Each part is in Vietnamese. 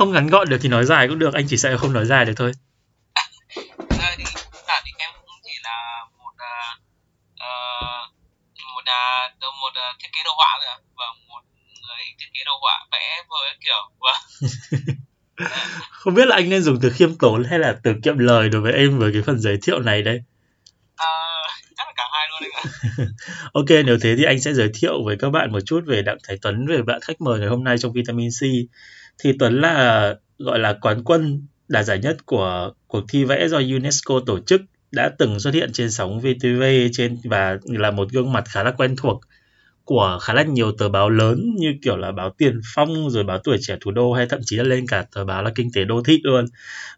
không ngắn gọn được thì nói dài cũng được anh chỉ sợ không nói dài được thôi. Ờ, thì cả thì em cũng chỉ là một à, ờ, một một thiết kế đồ họa thôi và một người thiết kế đồ họa vẽ với kiểu và không biết là anh nên dùng từ khiêm tốn hay là từ kiệm lời đối với em với cái phần giới thiệu này đây? Chắc là cả hai luôn anh ạ. Ok, nếu thế thì anh sẽ giới thiệu với các bạn một chút về Đặng Thái Tuấn, về bạn khách mời ngày hôm nay trong Vitamin C. Thì Tuấn là gọi là quán quân đạt giải nhất của cuộc thi vẽ do UNESCO tổ chức, đã từng xuất hiện trên sóng VTV trên và là một gương mặt khá là quen thuộc của khá là nhiều tờ báo lớn như kiểu là báo Tiền Phong rồi báo Tuổi Trẻ Thủ đô hay thậm chí là lên cả tờ báo là Kinh tế Đô thị luôn.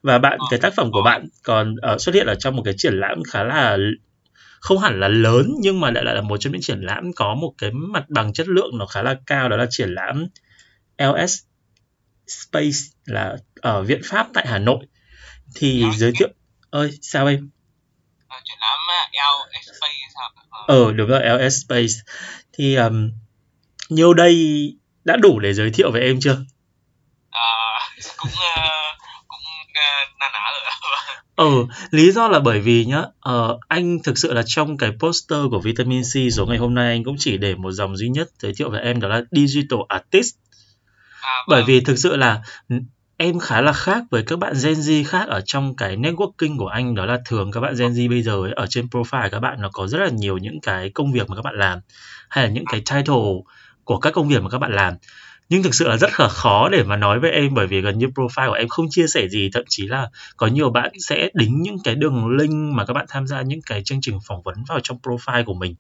Và bạn cái tác phẩm của bạn còn ờ, xuất hiện ở trong một cái triển lãm khá là không hẳn là lớn nhưng mà lại là một trong những triển lãm có một cái mặt bằng chất lượng nó khá là cao đó là triển lãm LS Space là ở Viện Pháp tại Hà Nội. Thì LS giới thiệu ơi sao em? Triển lãm L Space sao Ờ, ờ đúng rồi LS Space. Thì um, nhiêu đây đã đủ để giới thiệu về em chưa? À, cũng à, cũng à, na ná rồi. Ừ, lý do là bởi vì nhá, ờ, anh thực sự là trong cái poster của Vitamin C số ngày hôm nay anh cũng chỉ để một dòng duy nhất giới thiệu về em đó là Digital Artist. À, Bởi vâng. vì thực sự là em khá là khác với các bạn Gen Z khác ở trong cái networking của anh đó là thường các bạn Gen Z bây giờ ấy, ở trên profile các bạn nó có rất là nhiều những cái công việc mà các bạn làm hay là những cái title của các công việc mà các bạn làm nhưng thực sự là rất là khó để mà nói với em bởi vì gần như profile của em không chia sẻ gì thậm chí là có nhiều bạn sẽ đính những cái đường link mà các bạn tham gia những cái chương trình phỏng vấn vào trong profile của mình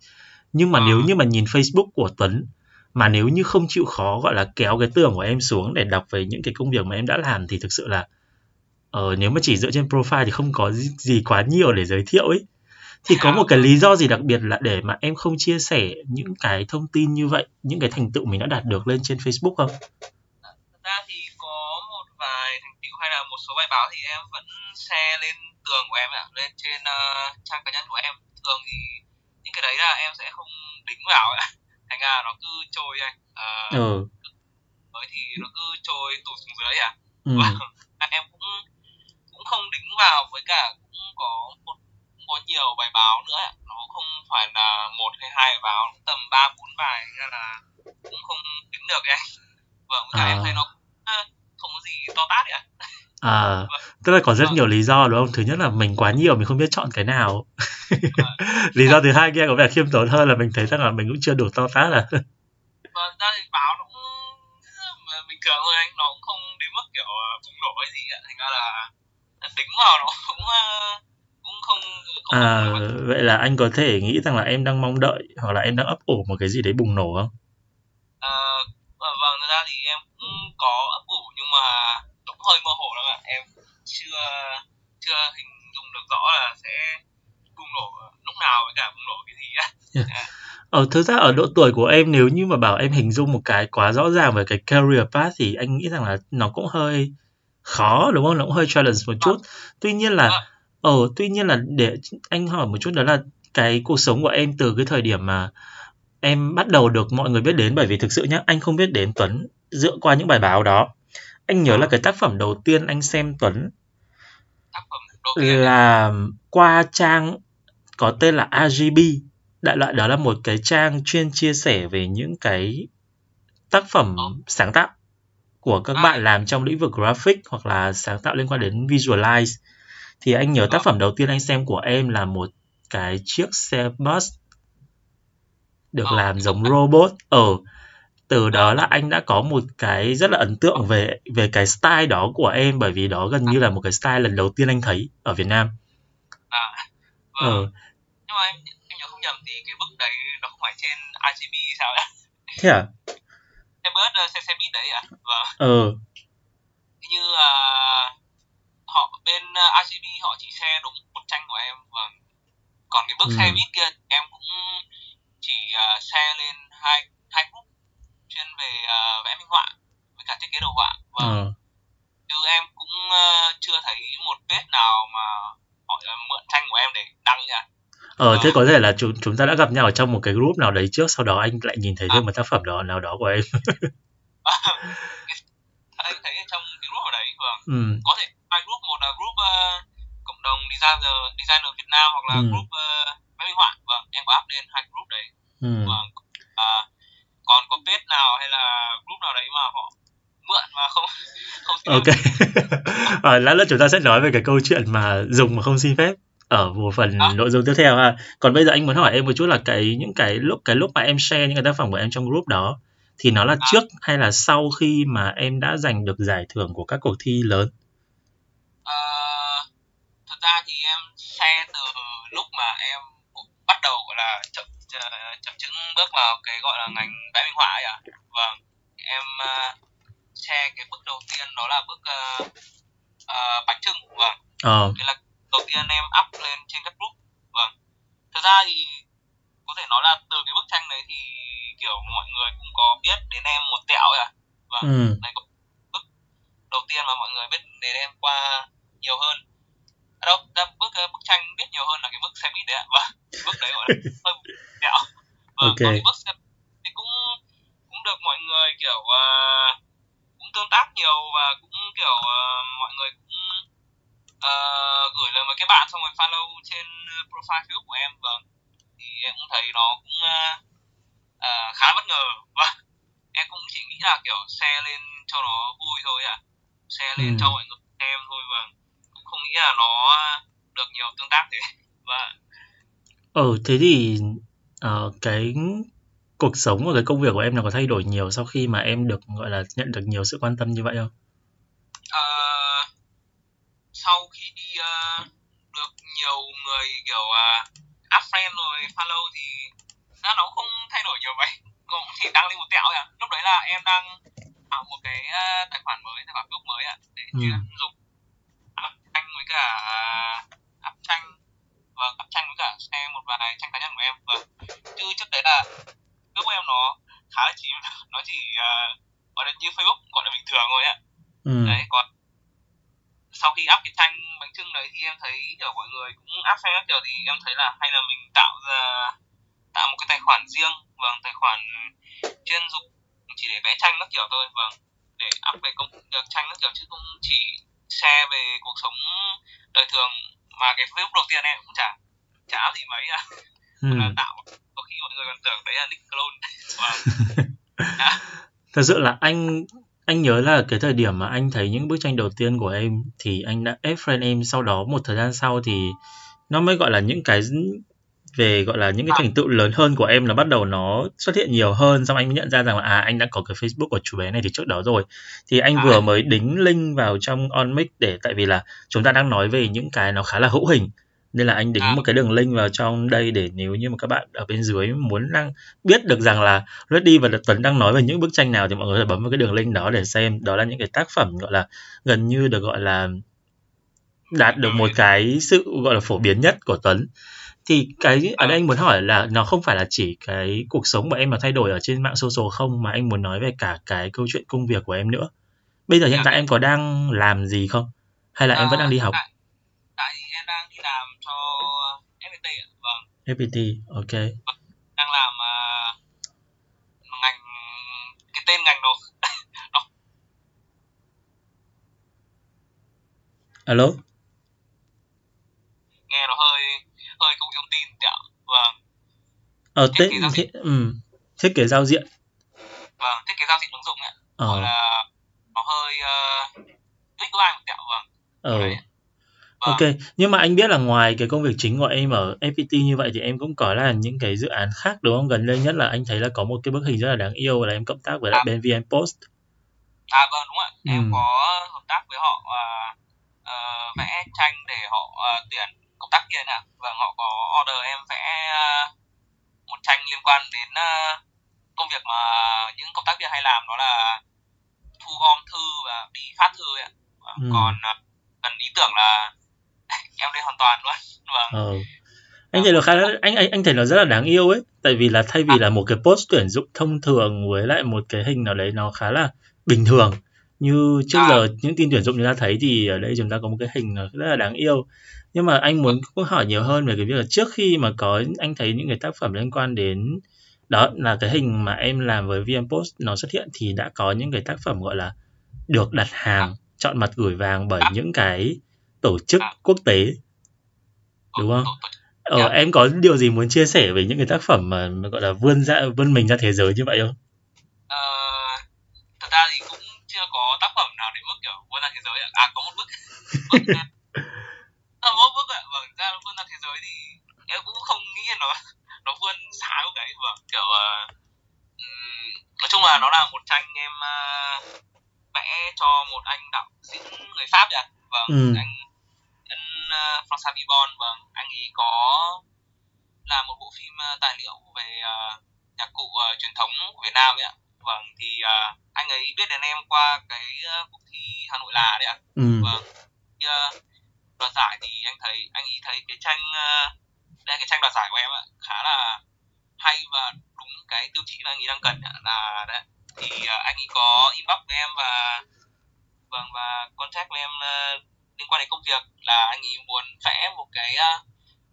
nhưng mà Ờ. nếu như mà nhìn Facebook của Tuấn mà nếu như không chịu khó gọi là kéo cái tường của em xuống để đọc về những cái công việc mà em đã làm thì thực sự là ờ, nếu mà chỉ dựa trên profile thì không có gì, gì quá nhiều để giới thiệu ấy thì có một cái lý do gì đặc biệt là để mà em không chia sẻ những cái thông tin như vậy những cái thành tựu mình đã đạt được lên trên Facebook không? Thật ra thì có một vài thành tựu hay là một số bài báo thì em vẫn share lên tường của em ạ, lên trên uh, trang cá nhân của em. Thường thì những cái đấy là em sẽ không đính vào ạ. Thành ra nó cứ trôi anh. Ờ, Ờ, mới thì nó cứ trôi tụt xuống dưới ạ. ừ, em cũng cũng không đính vào với cả cũng có một cũng có nhiều bài báo nữa. Nó không phải là một hay hai bài báo, tầm ba bốn bài nên là cũng không đính được anh. Vâng, cả em À. thấy nó cũng, ờ, không có gì to tát ạ. à, tức là có rất nhiều lý do đúng không? Thứ nhất là mình quá nhiều mình không biết chọn cái nào. lý do thứ hai kia có vẻ khiêm tốn hơn là mình thấy rằng là mình cũng chưa đủ to tát à. Vâng, ra thì báo nó cũng bình thường thôi anh, nó cũng không đến mức kiểu ờ, bùng nổ hay gì ạ. Thành ra là đính vào nó cũng ờ, cũng không không À, vậy là anh có thể nghĩ rằng là em đang mong đợi hoặc là em đang ấp ủ một cái gì đấy bùng nổ không? Ờ, vâng, vâng, ra thì em cũng có ấp ủ nhưng mà cũng hơi mơ hồ lắm ạ. Em chưa chưa hình dung được rõ là sẽ bùng nổ lúc nào với cả bùng nổ cái gì á. Ờ, thực ra ở độ tuổi của em nếu như mà bảo em hình dung một cái quá rõ ràng về cái career path thì anh nghĩ rằng là nó cũng hơi khó đúng không? Nó cũng hơi challenge một chút. Tuy nhiên là ờ tuy nhiên là để anh hỏi một chút đó là cái cuộc sống của em từ cái thời điểm mà em bắt đầu được mọi người biết đến bởi vì thực sự nhá, anh không biết đến Tuấn dựa qua những bài báo đó. Anh nhớ là cái tác phẩm đầu tiên anh xem Tuấn. Là qua trang có tên là RGB đại loại đó là một cái trang chuyên chia sẻ về những cái tác phẩm sáng tạo của các À. bạn làm trong lĩnh vực graphic hoặc là sáng tạo liên quan đến visualize. Thì anh nhớ tác phẩm đầu tiên anh xem của em là một cái chiếc xe bus được Ờ. làm giống robot. Ở từ đó là anh đã có một cái rất là ấn tượng về về cái style đó của em bởi vì đó gần như là một cái style lần đầu tiên anh thấy ở Việt Nam. à, Ờ, vâng. Nhưng mà em em nhớ không nhầm thì cái bức đấy nó không phải trên IGB sao ạ? thế à? Xe bus ờ, xe xe buýt đấy ạ. Vâng. Ờ, như là họ bên uh, RGB họ chỉ share đúng một tranh của em vâng còn cái bức Ừ. xe buýt kia em cũng chỉ uh, share lên hai hai group chuyên về uh, vẽ minh họa với cả thiết kế vâng ờ. chứ em cũng uh, chưa thấy một page nào mà họ uh, mượn tranh của em để đăng nha Ờ, thế có thể là chúng chúng ta đã gặp nhau ở trong một cái group nào đấy trước sau đó anh lại nhìn thấy thêm một tác phẩm đó nào đó của em. anh thấy trong cái group ở đấy vâng. Ừ. Có thể hai group một là group ờ, cộng đồng designer designer Việt Nam hoặc là Ừ. group uh, máy minh họa vâng em có up lên hai group đấy. Ừ. Vâng à, còn có page nào hay là group nào đấy mà họ mượn mà không không xin ok Ờ, lát nữa chúng ta sẽ nói về cái câu chuyện mà dùng mà không xin phép ở một phần À. nội dung tiếp theo ha còn bây giờ anh muốn hỏi em một chút là cái những cái lúc cái lúc mà em share những cái tác phẩm của em trong group đó thì nó là À. trước hay là sau khi mà em đã giành được giải thưởng của các cuộc thi lớn Ờ, thật ra thì em share từ lúc mà em bắt đầu gọi là chậm ờ, chậm chững bước vào cái gọi là ngành vẽ minh họa ấy ạ vâng em uh, share cái bước đầu tiên đó là bước uh, uh, bánh trưng vâng. Ờ. Đấy là đầu tiên em up lên trên các group. Vâng. Thật ra thì có thể nói là từ cái bức tranh đấy thì kiểu mọi người cũng có biết đến em một tẹo ấy ạ. Vâng. Ừ. Này có bước đầu tiên mà mọi người biết đến em qua nhiều hơn. À đâu ra bước ờ, bức tranh biết nhiều hơn là cái bước xe buýt đấy ạ. Vâng. Bước đấy gọi là hơi tẹo. Vâng Ok. còn cái bước xe thì cũng cũng được mọi người kiểu cũng tương tác nhiều và cũng kiểu ờ, mọi người cũng ờ, gửi lời mời kết bạn xong rồi follow trên ờ, profile Facebook của em. Vâng. Thì em cũng thấy nó cũng ờ, ờ, khá bất ngờ. Vâng. Em cũng chỉ nghĩ là kiểu share lên cho nó vui thôi ạ. Share lên Ừ. cho mọi người xem thôi vâng. Cũng không nghĩ là nó được nhiều tương tác thế. Vâng. Ờ thế thì ờ, cái cuộc sống và cái công việc của em nó có thay đổi nhiều sau khi mà em được gọi là nhận được nhiều sự quan tâm như vậy không? Ờ, sau khi ờ, được nhiều người kiểu uh, add friend rồi follow thì nó cũng không thay đổi nhiều vậy. Cũng chỉ tăng lên một tẹo thôi ạ lúc đấy là em đang tạo một cái ờ, tài khoản mới tài khoản Facebook mới ạ để Ừ. dùng up tranh với cả up tranh. Và up tranh với cả share một vài tranh cá nhân của em. Vâng chứ trước đấy là Facebook của em nó khá là chỉ nó chỉ uh, gọi là như Facebook gọi là bình thường thôi ạ. Ừ. Đấy còn sau khi up cái tranh bánh trưng đấy thì em thấy kiểu mọi người cũng up fan các kiểu thì em thấy là hay là mình tạo ra tạo một cái tài khoản riêng. Vâng tài khoản chuyên dụng chỉ để vẽ tranh các kiểu thôi vâng. Để up về công việc tranh các kiểu chứ không chỉ share về cuộc sống đời thường. Mà cái Facebook đầu tiên em cũng chả chả gì mấy à ừ. Là tạo mọi người còn tưởng đấy là nick clone. Thật sự là anh anh nhớ là cái thời điểm mà anh thấy những bức tranh đầu tiên của em thì anh đã add friend em sau đó một thời gian sau thì nó mới gọi là những cái về gọi là những cái thành tựu lớn hơn của em nó bắt đầu nó xuất hiện nhiều hơn. Xong anh mới nhận ra rằng là à anh đã có cái Facebook của chú bé này từ trước đó rồi. Thì anh vừa mới đính link vào trong onmic để tại vì là chúng ta đang nói về những cái nó khá là hữu hình nên là anh đính À. một cái đường link vào trong đây để nếu như mà các bạn ở bên dưới muốn đang biết được rằng là Reddy và Tuấn đang nói về những bức tranh nào thì mọi người có thể bấm vào cái đường link đó để xem. Đó là những cái tác phẩm gọi là gần như được gọi là đạt được một cái sự gọi là phổ biến nhất của Tuấn. Thì cái ở đây anh muốn hỏi là nó không phải là chỉ cái cuộc sống của em mà thay đổi ở trên mạng social không mà anh muốn nói về cả cái câu chuyện công việc của em nữa. Bây giờ hiện tại em có đang làm gì không? Hay là em vẫn đang đi học? Tại FPT ok. Đang làm à, ngành cái tên ngành nó alo? Nghe nó hơi hơi công thông tin tẹo. Vâng. Ờ Thiết kế giao thiết, ừ, thiết kế giao diện. Vâng thiết kế giao diện ứng dụng ạ. Gọi ờ là nó hơi uh, UI một tẹo vâng. Ờ. Đấy. Vâng. Ok, nhưng mà anh biết là ngoài cái công việc chính của em ở FPT như vậy thì em cũng có là những cái dự án khác đúng không? Gần đây nhất là anh thấy là có một cái bức hình rất là đáng yêu là em cộng tác với lại À. bên VN Post. à vâng đúng ạ em Ừ. có hợp tác với họ à, ờ, vẽ tranh để họ à, tuyển cộng tác viên ạ vâng họ có order em vẽ à, một tranh liên quan đến à, công việc mà những cộng tác viên hay làm đó là thu gom thư và đi phát thư ấy ạ Vâng, Ừ. còn à, phần ý tưởng là em đây hoàn toàn luôn vâng Ờ. Anh thấy nó khá là anh anh anh thấy nó rất là đáng yêu ấy, tại vì là thay vì là một cái post tuyển dụng thông thường với lại một cái hình nào đấy nó khá là bình thường như trước À. giờ những tin tuyển dụng chúng ta thấy thì ở đây chúng ta có một cái hình rất là đáng yêu. Nhưng mà anh muốn cũng hỏi nhiều hơn về cái việc là trước khi mà có anh thấy những cái tác phẩm liên quan đến đó là cái hình mà em làm với VN Post nó xuất hiện thì đã có những cái tác phẩm gọi là được đặt hàng chọn mặt gửi vàng bởi những cái tổ chức À. quốc tế đúng không? Ờ, Dạ. em có điều gì muốn chia sẻ về những cái tác phẩm mà, gọi là vươn ra vươn mình ra thế giới như vậy không? Ờ, thật ra thì cũng chưa có tác phẩm nào đến mức kiểu vươn ra thế giới. À có một bức. Bức à, một bức ạ. Vâng, ra vươn ra thế giới thì em cũng không nghĩ là nó nó vươn xa lúc đấy vâng kiểu ờ, ừm, nói chung là nó là một tranh em ờ, vẽ cho một anh đạo diễn người Pháp ạ. Vâng, Ừ. anh uh, François Vivon vâng, anh ấy có làm một bộ phim ờ, tài liệu về ờ, nhạc cụ ờ, truyền thống của Việt Nam ấy ạ. Vâng thì ờ, anh ấy biết đến em qua cái ờ, cuộc thi Hà Nội là đấy ạ. Ừ. Vâng. Thì, ờ, đoạt giải thì anh thấy anh ấy thấy cái tranh ờ, đây cái tranh đoạt giải của em ạ khá là hay và đúng cái tiêu chí mà anh ấy đang cần ạ, là đấy thì ờ, anh ấy có inbox với em và vâng và contact với em ờ, liên quan đến công việc là anh ấy muốn vẽ một cái ờ,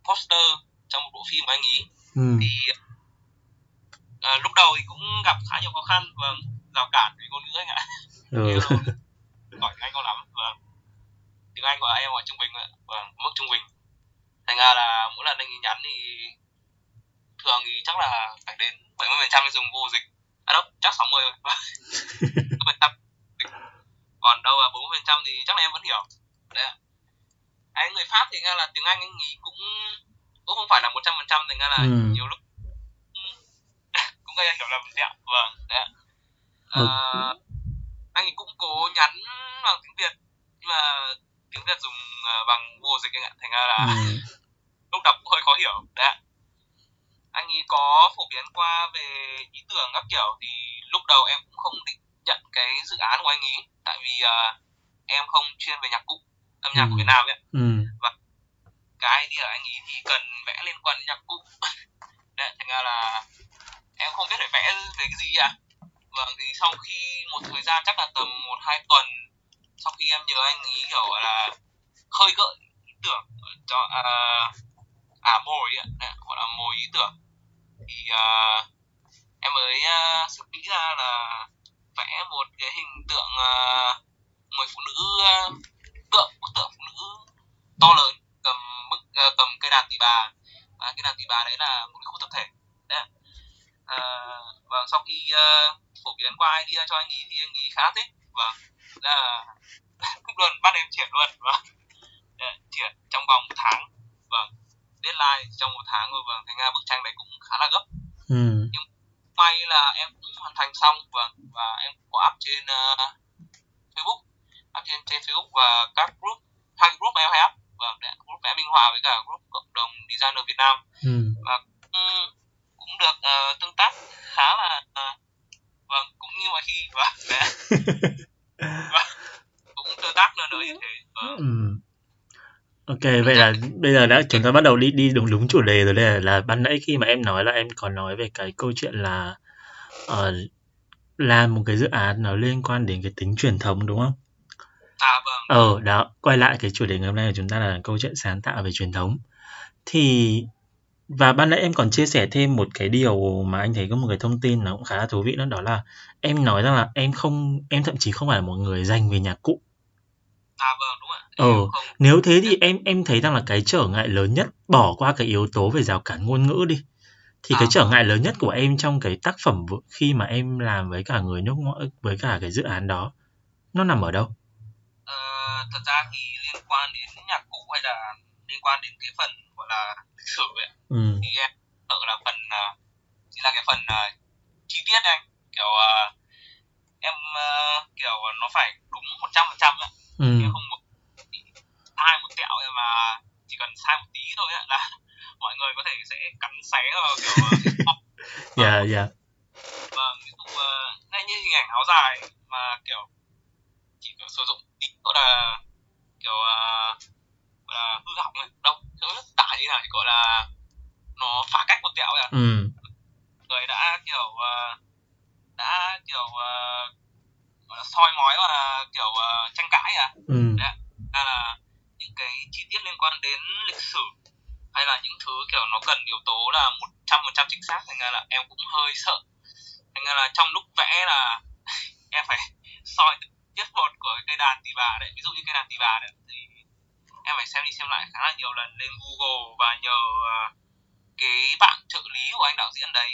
poster trong một bộ phim của anh ấy Ừ. thì ờ, lúc đầu thì cũng gặp khá nhiều khó khăn vâng rào cản về ngôn ngữ anh ạ. Ừ. Yêu giỏi tiếng Anh không lắm vâng. Tiếng Anh của em ở trung bình ạ vâng mức trung bình. Thành ra là mỗi lần anh ấy nhắn thì thường thì chắc là phải đến 70 phần trăm dùng vô dịch. À đâu chắc 60 rồi vâng. phần trăm còn đâu là 40 phần trăm thì chắc là em vẫn hiểu đấy anh người Pháp thì ra là tiếng Anh anh ấy cũng cũng không phải là 100 phần trăm thành ra là Ừ. nhiều lúc cũng gây ra hiểu lầm đấy ạ vâng đấy ạ. Ờ, anh ấy cũng cố nhắn bằng tiếng Việt nhưng mà tiếng Việt dùng ờ, bằng vô dịch anh ạ. Thành ra là Ừ. lúc đọc cũng hơi khó hiểu. Đấy ạ. Anh ấy có phổ biến qua về ý tưởng các kiểu thì lúc đầu em cũng không định nhận cái dự án của anh ấy tại vì ờ, em không chuyên về nhạc cụ âm nhạc Ừ. của Việt Nam ấy ạ. Ừ. cái idea anh ấy thì cần vẽ liên quan đến nhạc cụ đấy thành ra là em không biết phải vẽ về cái gì ạ vâng thì sau khi một thời gian chắc là tầm một hai tuần sau khi em nhờ anh ấy kiểu là khơi gợi ý tưởng cho à, à mồi ạ gọi là mồi ý tưởng thì à, em mới à, sực nghĩ ra là vẽ một cái hình tượng à, người phụ nữ à, tượng bức tượng phụ nữ to lớn cầm bức à, cầm cây đàn tỳ bà. Và cái đàn tỳ bà đấy là một cái khu tập thể. Đấy à, vâng sau khi à, phổ biến qua idea cho anh ấy thì anh ấy khá thích. Vâng là cũng luôn bắt em triển luôn. Vâng. Đấy, triển trong vòng một tháng. Vâng deadline trong một tháng rồi vâng thành ra bức tranh này cũng khá là gấp. Ừ. may là em cũng hoàn thành xong. Vâng và em có up trên uh, Facebook up trên trên Facebook và các group hai group mà em hay up đấy, group vẽ minh họa với cả group cộng đồng designer Việt Nam Ừ. cũng, cũng được ờ, tương tác khá là ờ, vâng cũng như mọi khi vâng đấy, cũng tương tác nữa nữa như thế vâng. Ừ. Ok, vậy là bây giờ đã chúng ta bắt đầu đi đi đúng đúng chủ đề rồi đây là, là ban nãy khi mà em nói là em còn nói về cái câu chuyện là ờ, làm một cái dự án nó liên quan đến cái tính truyền thống đúng không? À vâng Ờ đó, quay lại cái chủ đề ngày hôm nay của chúng ta là câu chuyện sáng tạo về truyền thống. Thì và ban nãy em còn chia sẻ thêm một cái điều mà anh thấy có một cái thông tin nó cũng khá là thú vị nữa đó là em nói rằng là em không em thậm chí không phải là một người dành về nhạc cụ. à vâng đúng ạ Ờ. Nếu thế thì em em thấy rằng là cái trở ngại lớn nhất bỏ qua cái yếu tố về rào cản ngôn ngữ đi thì cái À. trở ngại lớn nhất của em trong cái tác phẩm khi mà em làm với cả người nước ngoài với cả cái dự án đó nó nằm ở đâu? Thật ra thì liên quan đến nhạc cụ hay là liên quan đến cái phần gọi là lịch sử ấy Ừ. thì em sợ là phần uh, chỉ là cái phần ờ, chi tiết anh kiểu ờ, em ờ, kiểu nó phải đúng một trăm phần trăm ấy Ừ. em không một sai một tẹo mà chỉ cần sai một tí thôi ấy là mọi người có thể sẽ cắn xé vào kiểu Dạ dạ. vâng ví dụ uh, như hình ảnh áo dài mà kiểu chỉ kiểu sử dụng gọi là kiểu uh, gọi là hư hỏng này đâu không biết tả như nào thì gọi là nó phá cách một tẹo ấy à Ừ. người đã kiểu uh, đã kiểu uh, gọi là soi mói và kiểu uh, tranh cãi à Ừ. đấy là những cái chi tiết liên quan đến lịch sử hay là những thứ kiểu nó cần yếu tố là một trăm phần trăm chính xác thành ra là em cũng hơi sợ thành ra là trong lúc vẽ là em phải soi tiết một của cây đàn tỳ bà đấy ví dụ như cây đàn tỳ bà đấy thì em phải xem đi xem lại khá là nhiều lần lên Google và nhờ uh, cái bạn trợ lý của anh đạo diễn đấy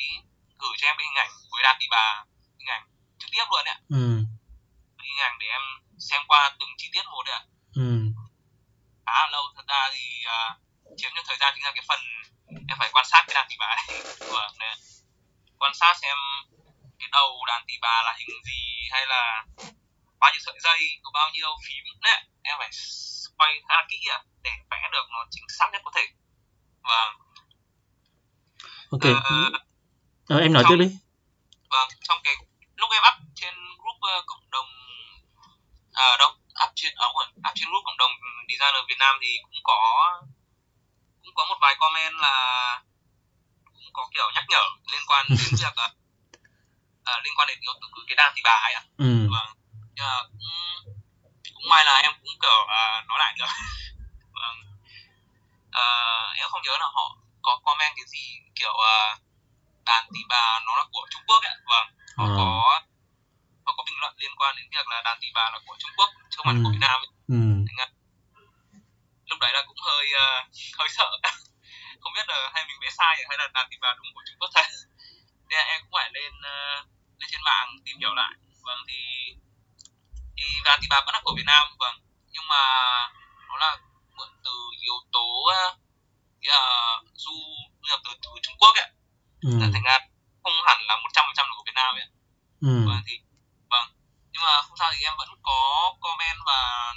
gửi cho em cái hình ảnh với đàn tỳ bà hình ảnh trực tiếp luôn ạ ừ. hình ảnh để em xem qua từng chi tiết một ạ ừ. khá lâu thật ra thì uh, chiếm nhiều thời gian chính là cái phần em phải quan sát cái đàn tỳ bà này vâng đấy. quan sát xem cái đầu đàn tỳ bà là hình gì hay là bao nhiêu sợi dây có bao nhiêu phím đấy em phải quay khá là kỹ à, để vẽ được nó chính xác nhất có thể vâng ok uh, ờ, em nói trong, tiếp đi vâng trong cái lúc em up trên group uh, cộng đồng à uh, đâu up trên ở uh, up trên group cộng đồng designer Việt Nam thì cũng có cũng có một vài comment là cũng có kiểu nhắc nhở liên quan đến việc uh, uh, liên quan đến yếu tố cái đàn thì bà ấy ạ à. ừ. vâng nhưng mà cũng, cũng may là em cũng kiểu uh, nói lại được vâng uh, em không nhớ là họ có comment cái gì kiểu uh, đàn tỳ bà nó là của Trung Quốc ấy vâng họ ừ. có họ có bình luận liên quan đến việc là đàn tỳ bà là của Trung Quốc chứ không phải ừ. của Việt Nam ấy. Ừ. lúc đấy là cũng hơi uh, hơi sợ không biết là hay mình vẽ sai hay là đàn tỳ bà đúng của Trung Quốc thật nên em cũng phải lên uh, lên trên mạng tìm hiểu lại vâng thì thì đàn tỳ bà vẫn là của Việt Nam vâng. Nhưng mà nó là mượn từ yếu tố uh, du nhập từ, từ Trung Quốc ấy. Ừ. thành ra không hẳn là một trăm phần trăm là của Việt Nam ấy. Ừ. vâng thì vâng. Nhưng mà không sao thì em vẫn có comment và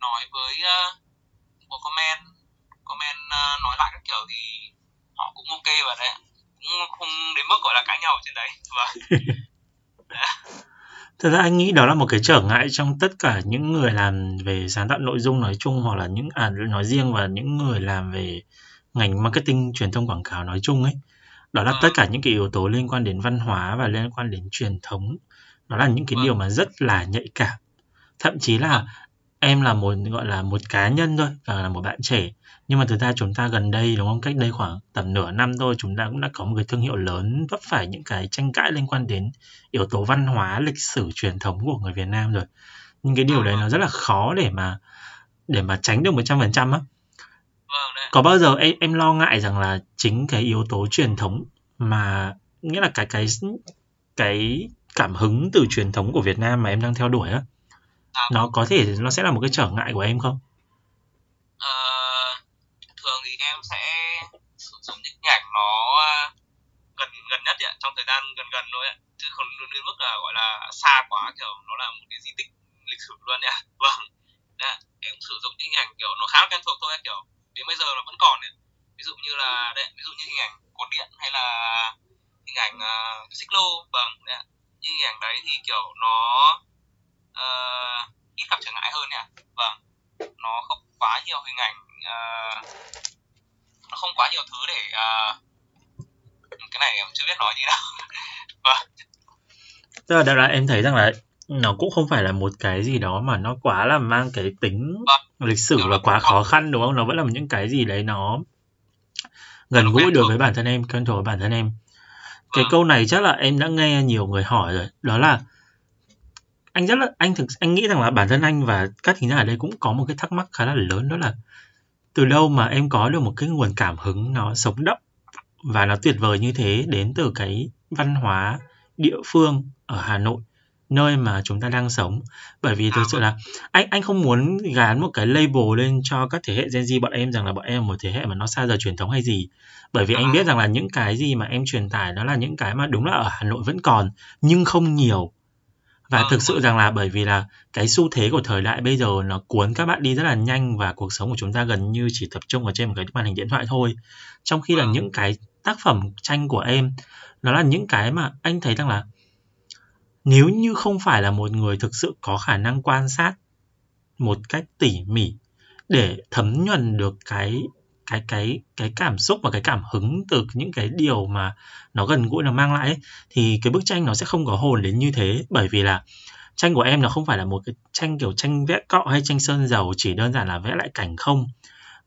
nói với uh, một comment. Comment uh, nói lại các kiểu thì họ cũng ok và đấy. Cũng không đến mức gọi là cãi nhau ở trên đấy vâng Thật ra anh nghĩ đó là một cái trở ngại trong tất cả những người làm về sáng tạo nội dung nói chung hoặc là những à nói riêng và những người làm về ngành marketing truyền thông quảng cáo nói chung ấy. Đó là tất cả những cái yếu tố liên quan đến văn hóa và liên quan đến truyền thống. Nó là những cái điều mà rất là nhạy cảm. Thậm chí là em là một gọi là một cá nhân thôi và là một bạn trẻ nhưng mà thực ra chúng ta gần đây đúng không? Cách đây khoảng tầm nửa năm thôi chúng ta cũng đã có một cái thương hiệu lớn vấp phải những cái tranh cãi liên quan đến yếu tố văn hóa lịch sử truyền thống của người Việt Nam rồi. Nhưng cái điều đấy nó rất là khó để mà để mà tránh được một trăm phần trăm á. Vâng, có bao giờ em em lo ngại rằng là chính cái yếu tố truyền thống mà nghĩa là cái cái cái cảm hứng từ truyền thống của Việt Nam mà em đang theo đuổi á à, nó có thể nó sẽ là một cái trở ngại của em không? Ờ, thường thì em sẽ sử dụng những ảnh nó ờ, gần gần nhất ạ, trong thời gian gần gần thôi ạ, chứ không đến mức là gọi là xa quá kiểu nó là một cái di tích lịch sử luôn ạ. Vâng, Đấy, em sử dụng những ảnh kiểu nó khá là quen thuộc thôi kiểu đến bây giờ nó vẫn còn ấy. ví dụ như là đây ví dụ như hình ảnh cột điện hay là hình ảnh uh, xích lô vâng đấy. những hình ảnh đấy thì kiểu nó uh, ít gặp trở ngại hơn nhỉ vâng nó không quá nhiều hình ảnh uh, nó không quá nhiều thứ để uh, cái này em chưa biết nói gì đâu. Vâng. Tức là đại loại em thấy rằng là nó cũng không phải là một cái gì đó mà nó quá là mang cái tính vâng. lịch sử và quá khó khăn đúng không? Nó vẫn là những cái gì đấy nó gần gũi được với bản thân em quen thuộc với bản thân em. Cái vâng. câu này chắc là em đã nghe nhiều người hỏi rồi. Đó là anh rất là anh thực anh nghĩ rằng là bản thân anh và các thính giả ở đây cũng có một cái thắc mắc khá là lớn đó là từ đâu mà em có được một cái nguồn cảm hứng nó sống động và nó tuyệt vời như thế đến từ cái văn hóa địa phương ở Hà Nội nơi mà chúng ta đang sống. Bởi vì thực sự là anh anh không muốn gán một cái label lên cho các thế hệ Gen Z bọn em rằng là bọn em một thế hệ mà nó xa rời truyền thống hay gì. Bởi vì anh biết rằng là những cái gì mà em truyền tải đó là những cái mà đúng là ở Hà Nội vẫn còn nhưng không nhiều. Và thực sự rằng là bởi vì là cái xu thế của thời đại bây giờ nó cuốn các bạn đi rất là nhanh và cuộc sống của chúng ta gần như chỉ tập trung ở trên một cái màn hình điện thoại thôi. Trong khi là những cái tác phẩm tranh của em nó là những cái mà anh thấy rằng là nếu như không phải là một người thực sự có khả năng quan sát một cách tỉ mỉ để thấm nhuần được cái cái cái cái cảm xúc và cái cảm hứng từ những cái điều mà nó gần gũi nó mang lại ấy, thì cái bức tranh nó sẽ không có hồn đến như thế. Bởi vì là tranh của em nó không phải là một cái tranh kiểu tranh vẽ cọ hay tranh sơn dầu chỉ đơn giản là vẽ lại cảnh không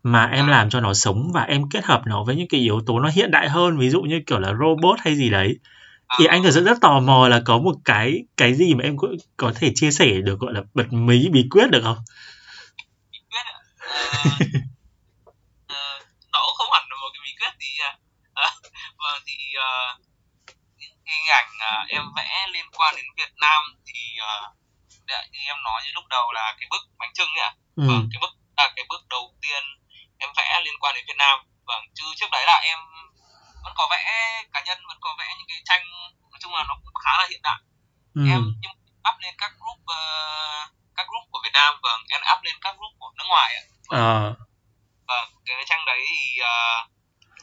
mà em làm cho nó sống và em kết hợp nó với những cái yếu tố nó hiện đại hơn ví dụ như kiểu là robot hay gì đấy. Thì anh thật sự rất tò mò là có một cái cái gì mà em cũng có thể chia sẻ được gọi là bật mí bí quyết được không? Bí quyết ạ ờ, ờ, nó cũng không hẳn là một cái bí quyết gì à, à vâng thì uh, những hình ảnh uh, em vẽ liên quan đến Việt Nam thì uh, như em nói như lúc đầu là cái bức bánh trưng ấy ạ. Ừ. vâng cái bức là cái bước đầu tiên em vẽ liên quan đến Việt Nam vâng chứ trước đấy là em vẫn có vẽ cá nhân vẫn có vẽ những cái tranh nói chung là nó cũng khá là hiện đại ừ. em nhưng up lên các group uh, các group của Việt Nam vâng em up lên các group của nước ngoài ạ vâng, à. vâng cái tranh đấy thì uh,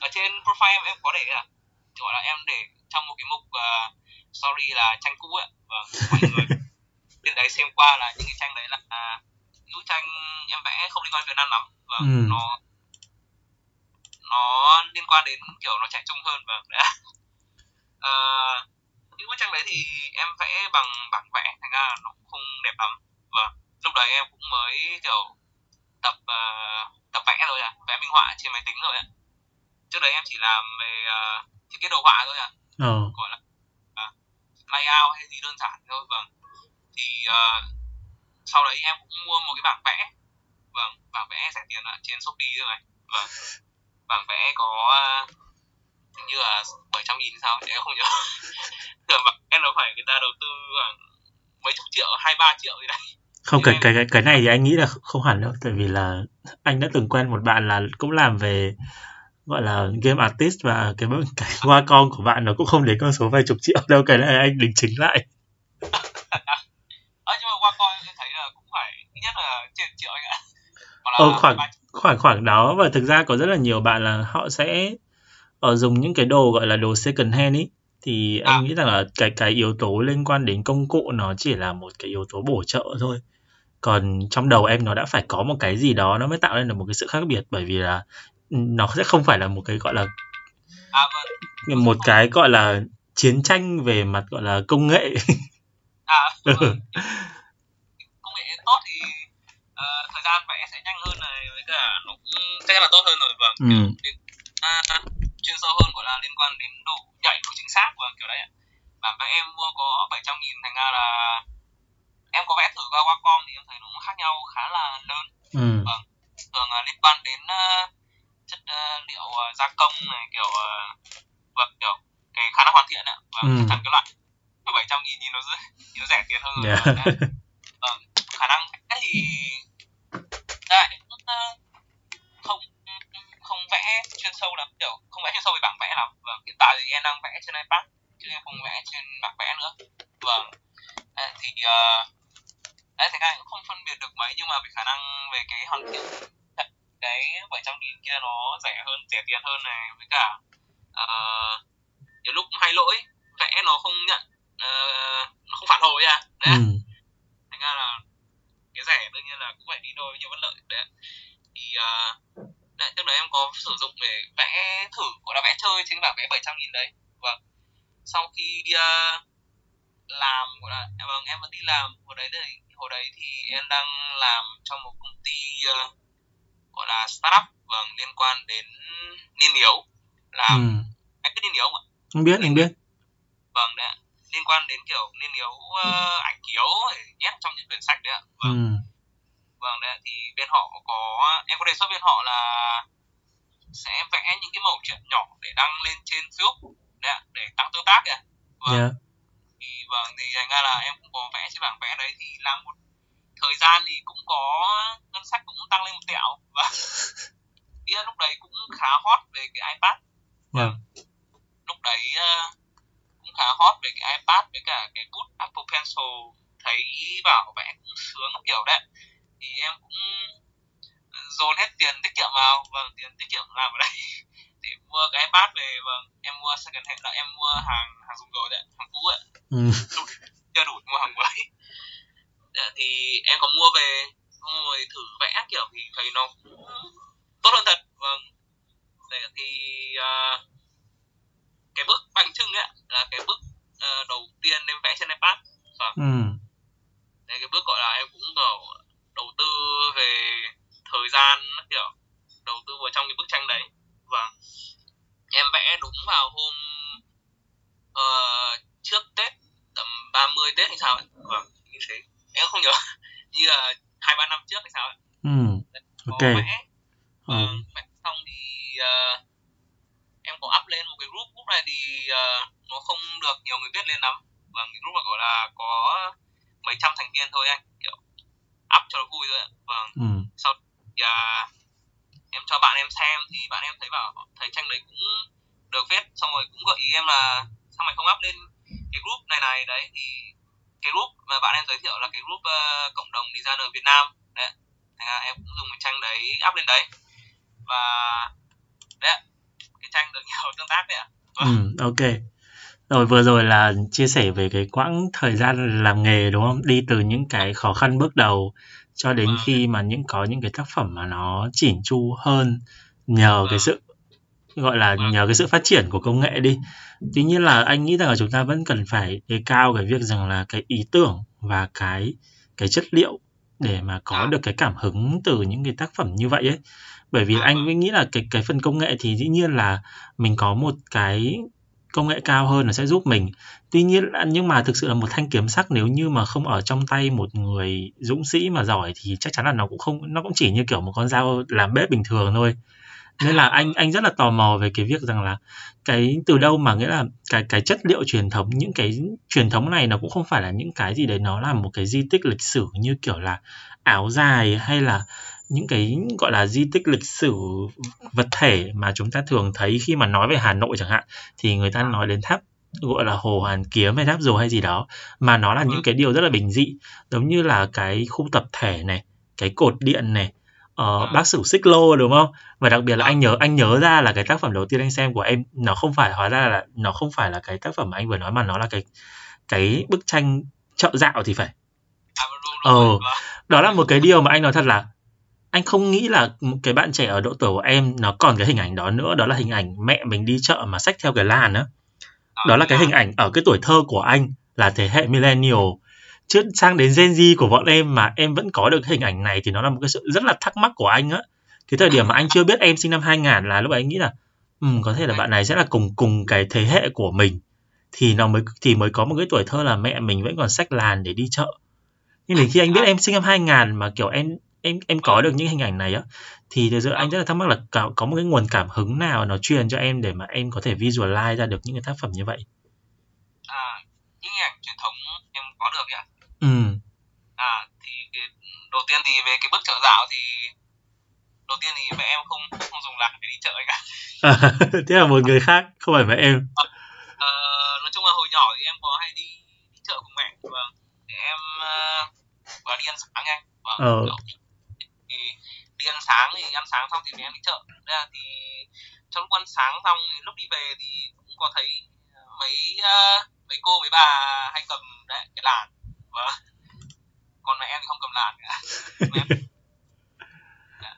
ở trên profile em em có để à gọi là em để trong một cái mục uh, story là tranh cũ ấy vâng mọi người trên đấy xem qua là những cái tranh đấy là uh, những tranh em vẽ không liên quan Việt Nam lắm vâng, ừ. nó nó liên quan đến kiểu nó trẻ trung hơn và vâng, đã uh, những bức tranh đấy thì em vẽ bằng bảng vẽ thành ra nó cũng không đẹp lắm. Và vâng, lúc đấy em cũng mới kiểu tập uh, tập vẽ rồi à vẽ minh họa trên máy tính rồi ạ trước đấy em chỉ làm về uh, thiết kế đồ họa thôi à. Ừ. gọi là uh, layout hay gì đơn giản thôi vâng. Thì uh, sau đấy em cũng mua một cái bảng vẽ. Vâng bảng vẽ rẻ tiền ở trên shopee rồi vâng bảng vẽ có hình như là 700 nghìn sao? Em không nhớ. Thường bảng vẽ nó phải người ta đầu tư khoảng mấy chục triệu hai ba triệu gì đấy. Không cái, cái cái cái này thì anh nghĩ là không hẳn đâu tại vì là anh đã từng quen một bạn là cũng làm về gọi là game artist và cái cái hoa con của bạn nó cũng không đến con số vài chục triệu đâu cái này anh đính chính lại. Nhất là trên triệu anh ạ ờ, khoảng khoảng khoảng đó và thực ra có rất là nhiều bạn là họ sẽ ở ờ, dùng những cái đồ gọi là đồ second hand ý thì à. anh nghĩ rằng là cái cái yếu tố liên quan đến công cụ nó chỉ là một cái yếu tố bổ trợ thôi còn trong đầu em nó đã phải có một cái gì đó nó mới tạo nên được một cái sự khác biệt bởi vì là nó sẽ không phải là một cái gọi là à, vâng. một cái gọi là chiến tranh về mặt gọi là công nghệ à, vâng. Thời gian vẽ sẽ nhanh hơn này với cả nó cũng sẽ là tốt hơn rồi vâng ừ. kiểu, à, chuyên sâu hơn gọi là liên quan đến độ nhạy độ chính xác và kiểu đấy bản vẽ em mua có 700 nghìn thành ra là em có vẽ thử qua Wacom thì em thấy nó cũng khác nhau khá là lớn ừ. vâng thường uh, liên quan đến uh, chất uh, liệu uh, gia công này kiểu uh, vâng kiểu cái khả năng hoàn thiện ạ và vâng, ừ. chắn cái loại 700 nghìn nhìn nó, nó rẻ tiền hơn yeah. rồi vâng khả năng thì lại không không vẽ chuyên sâu lắm kiểu không vẽ chuyên sâu về bảng vẽ lắm. Vâng hiện tại thì em đang vẽ trên ipad chứ em không vẽ trên bảng vẽ nữa. Vâng. À, thì uh, đấy thành ra cũng không phân biệt được mấy nhưng mà về khả năng về cái hoàn thiện cái 700 nghìn kia nó rẻ hơn rẻ tiền hơn này với cả uh, nhiều lúc hay lỗi vẽ nó không nhận uh, nó không phản hồi à đấy. Ừ. thành ra là cái rẻ đương nhiên là cũng phải đi đôi với nhiều bất lợi đấy thì uh, đấy, trước đấy em có sử dụng để vẽ thử gọi là vẽ chơi trên bảng vẽ 700 nghìn đấy. Vâng. Sau khi uh, làm gọi là à, vâng em vẫn đi làm hồi đấy thì hồi đấy thì em đang làm trong một công ty uh, gọi là startup vâng liên quan đến niên yếu. Làm ừ. anh biết niên yếu không ạ không biết anh biết. vâng đấy liên quan đến kiểu niên yếu uh, ảnh kiếu để nhét trong những quyển sách đấy ạ. Vâng. Ừ. vâng đấy thì bên họ có em có đề xuất bên họ là sẽ vẽ những cái mẫu chuyện nhỏ để đăng lên trên Facebook đấy ạ để tăng tương tác kìa vâng. Yeah. thì vâng thì thành ra là em cũng có vẽ trên bảng vẽ đấy thì làm một thời gian thì cũng có ngân sách cũng tăng lên một tẹo. Và ý lúc đấy cũng khá hot về cái iPad. Vâng. Yeah. lúc đấy uh, khá hot về cái iPad với cả cái bút Apple Pencil thấy bảo vẽ cũng sướng kiểu đấy. Thì em cũng dồn hết tiền tiết kiệm vào vâng tiền tiết kiệm làm ở đây để mua cái iPad về vâng em mua second hand là em mua hàng hàng dùng rồi đấy hàng cũ ấy. Ừ. chưa đủ mua hàng mới. Dạ, thì em có mua về rồi thử vẽ kiểu thì thấy nó tốt hơn thật vâng. Để thì uh, cái bước bánh trưng ấy là cái bước uh, đầu tiên em vẽ trên ipad. Và ừ. đấy cái bước gọi là em cũng kiểu đầu tư về thời gian kiểu đầu tư vào trong cái bức tranh đấy. Và em vẽ đúng vào hôm uh, trước tết tầm 30 tết hay sao ấy. Vâng như thế. Em không nhớ. Như là hai ba năm trước hay sao ấy. Ừ. Có ok. vẽ, ừ. Vâng, vẽ xong thì uh, có up lên một cái group group này thì ờ, nó không được nhiều người biết lên lắm. Và cái group này gọi là có mấy trăm thành viên thôi anh kiểu up cho nó vui thôi vâng ừ. sau thì à, em cho bạn em xem thì bạn em thấy bảo thấy tranh đấy cũng được phết. Xong rồi cũng gợi ý em là sao mày không up lên cái group này này đấy thì cái group mà bạn em giới thiệu là cái group ờ, cộng đồng designer Việt Nam. Đấy thành ra em cũng dùng cái tranh đấy up lên đấy. Và đấy cái tranh được nhiều tương tác đấy ạ ừ ok rồi vừa rồi là chia sẻ về cái quãng thời gian làm nghề đúng không đi từ những cái khó khăn bước đầu cho đến Vâng. khi mà những có những cái tác phẩm mà nó chỉn chu hơn nhờ cái Vâng. sự gọi là Vâng. nhờ cái sự phát triển của công nghệ đi tuy nhiên là anh nghĩ rằng là chúng ta vẫn cần phải đề cao cái việc rằng là cái ý tưởng và cái cái chất liệu để mà có À. được cái cảm hứng từ những cái tác phẩm như vậy ấy. Bởi vì À, anh mới nghĩ là cái cái phần công nghệ thì dĩ nhiên là mình có một cái công nghệ cao hơn nó sẽ giúp mình. Tuy nhiên nhưng mà thực sự là một thanh kiếm sắc nếu như mà không ở trong tay một người dũng sĩ mà giỏi thì chắc chắn là nó cũng không nó cũng chỉ như kiểu một con dao làm bếp bình thường thôi nên là anh anh rất là tò mò về cái việc rằng là cái từ đâu mà nghĩa là cái cái chất liệu truyền thống những cái truyền thống này nó cũng không phải là những cái gì đấy nó là một cái di tích lịch sử như kiểu là áo dài hay là những cái gọi là di tích lịch sử vật thể mà chúng ta thường thấy khi mà nói về Hà Nội chẳng hạn thì người ta nói đến tháp gọi là hồ Hoàn Kiếm hay tháp Dồ hay gì đó mà nó là những cái điều rất là bình dị giống như là cái khu tập thể này cái cột điện này ờ, Vâng. bác sử xích lô đúng không và đặc biệt là anh nhớ anh nhớ ra là cái tác phẩm đầu tiên anh xem của em nó không phải hóa ra là nó không phải là cái tác phẩm mà anh vừa nói mà nó là cái cái bức tranh chợ dạo thì phải đúng, Ờ. vâng. đó là một cái điều mà anh nói thật là anh không nghĩ là một cái bạn trẻ ở độ tuổi của em nó còn cái hình ảnh đó nữa đó là hình ảnh mẹ mình đi chợ mà xách theo cái làn á À, đó là cái dạ. hình ảnh ở cái tuổi thơ của anh là thế hệ millennial chứ sang đến Gen Z của bọn em mà em vẫn có được hình ảnh này thì nó là một cái sự rất là thắc mắc của anh á. Cái thời điểm mà anh chưa biết em sinh năm 2000 là lúc ấy anh nghĩ là um, có thể là bạn này sẽ là cùng cùng cái thế hệ của mình. Thì nó mới thì mới có một cái tuổi thơ là mẹ mình vẫn còn sách làn để đi chợ. Nhưng đến khi anh biết em sinh năm 2000 mà kiểu em em em có được những hình ảnh này á thì thực sự anh rất là thắc mắc là có, có một cái nguồn cảm hứng nào nó truyền cho em để mà em có thể visualize ra được những cái tác phẩm như vậy? À, những hình ảnh truyền thống em có được ạ ừ. À thì cái, đầu tiên thì về cái bức chợ dạo thì đầu tiên thì mẹ em không không dùng làn để đi chợ cả à, thế là một người khác không phải mẹ em. Ờ, nói chung là hồi nhỏ thì em có hay đi, đi chợ cùng mẹ. Vâng thì em và đi ăn sáng anh vâng Ờ. thì đi ăn sáng thì ăn sáng xong thì em đi chợ. Thế là thì trong lúc ăn sáng xong thì lúc đi về thì cũng có thấy mấy ờ, mấy cô mấy bà hay cầm đấy, cái làn vâng. Còn mẹ em thì không cầm làn cả. Em Dạ.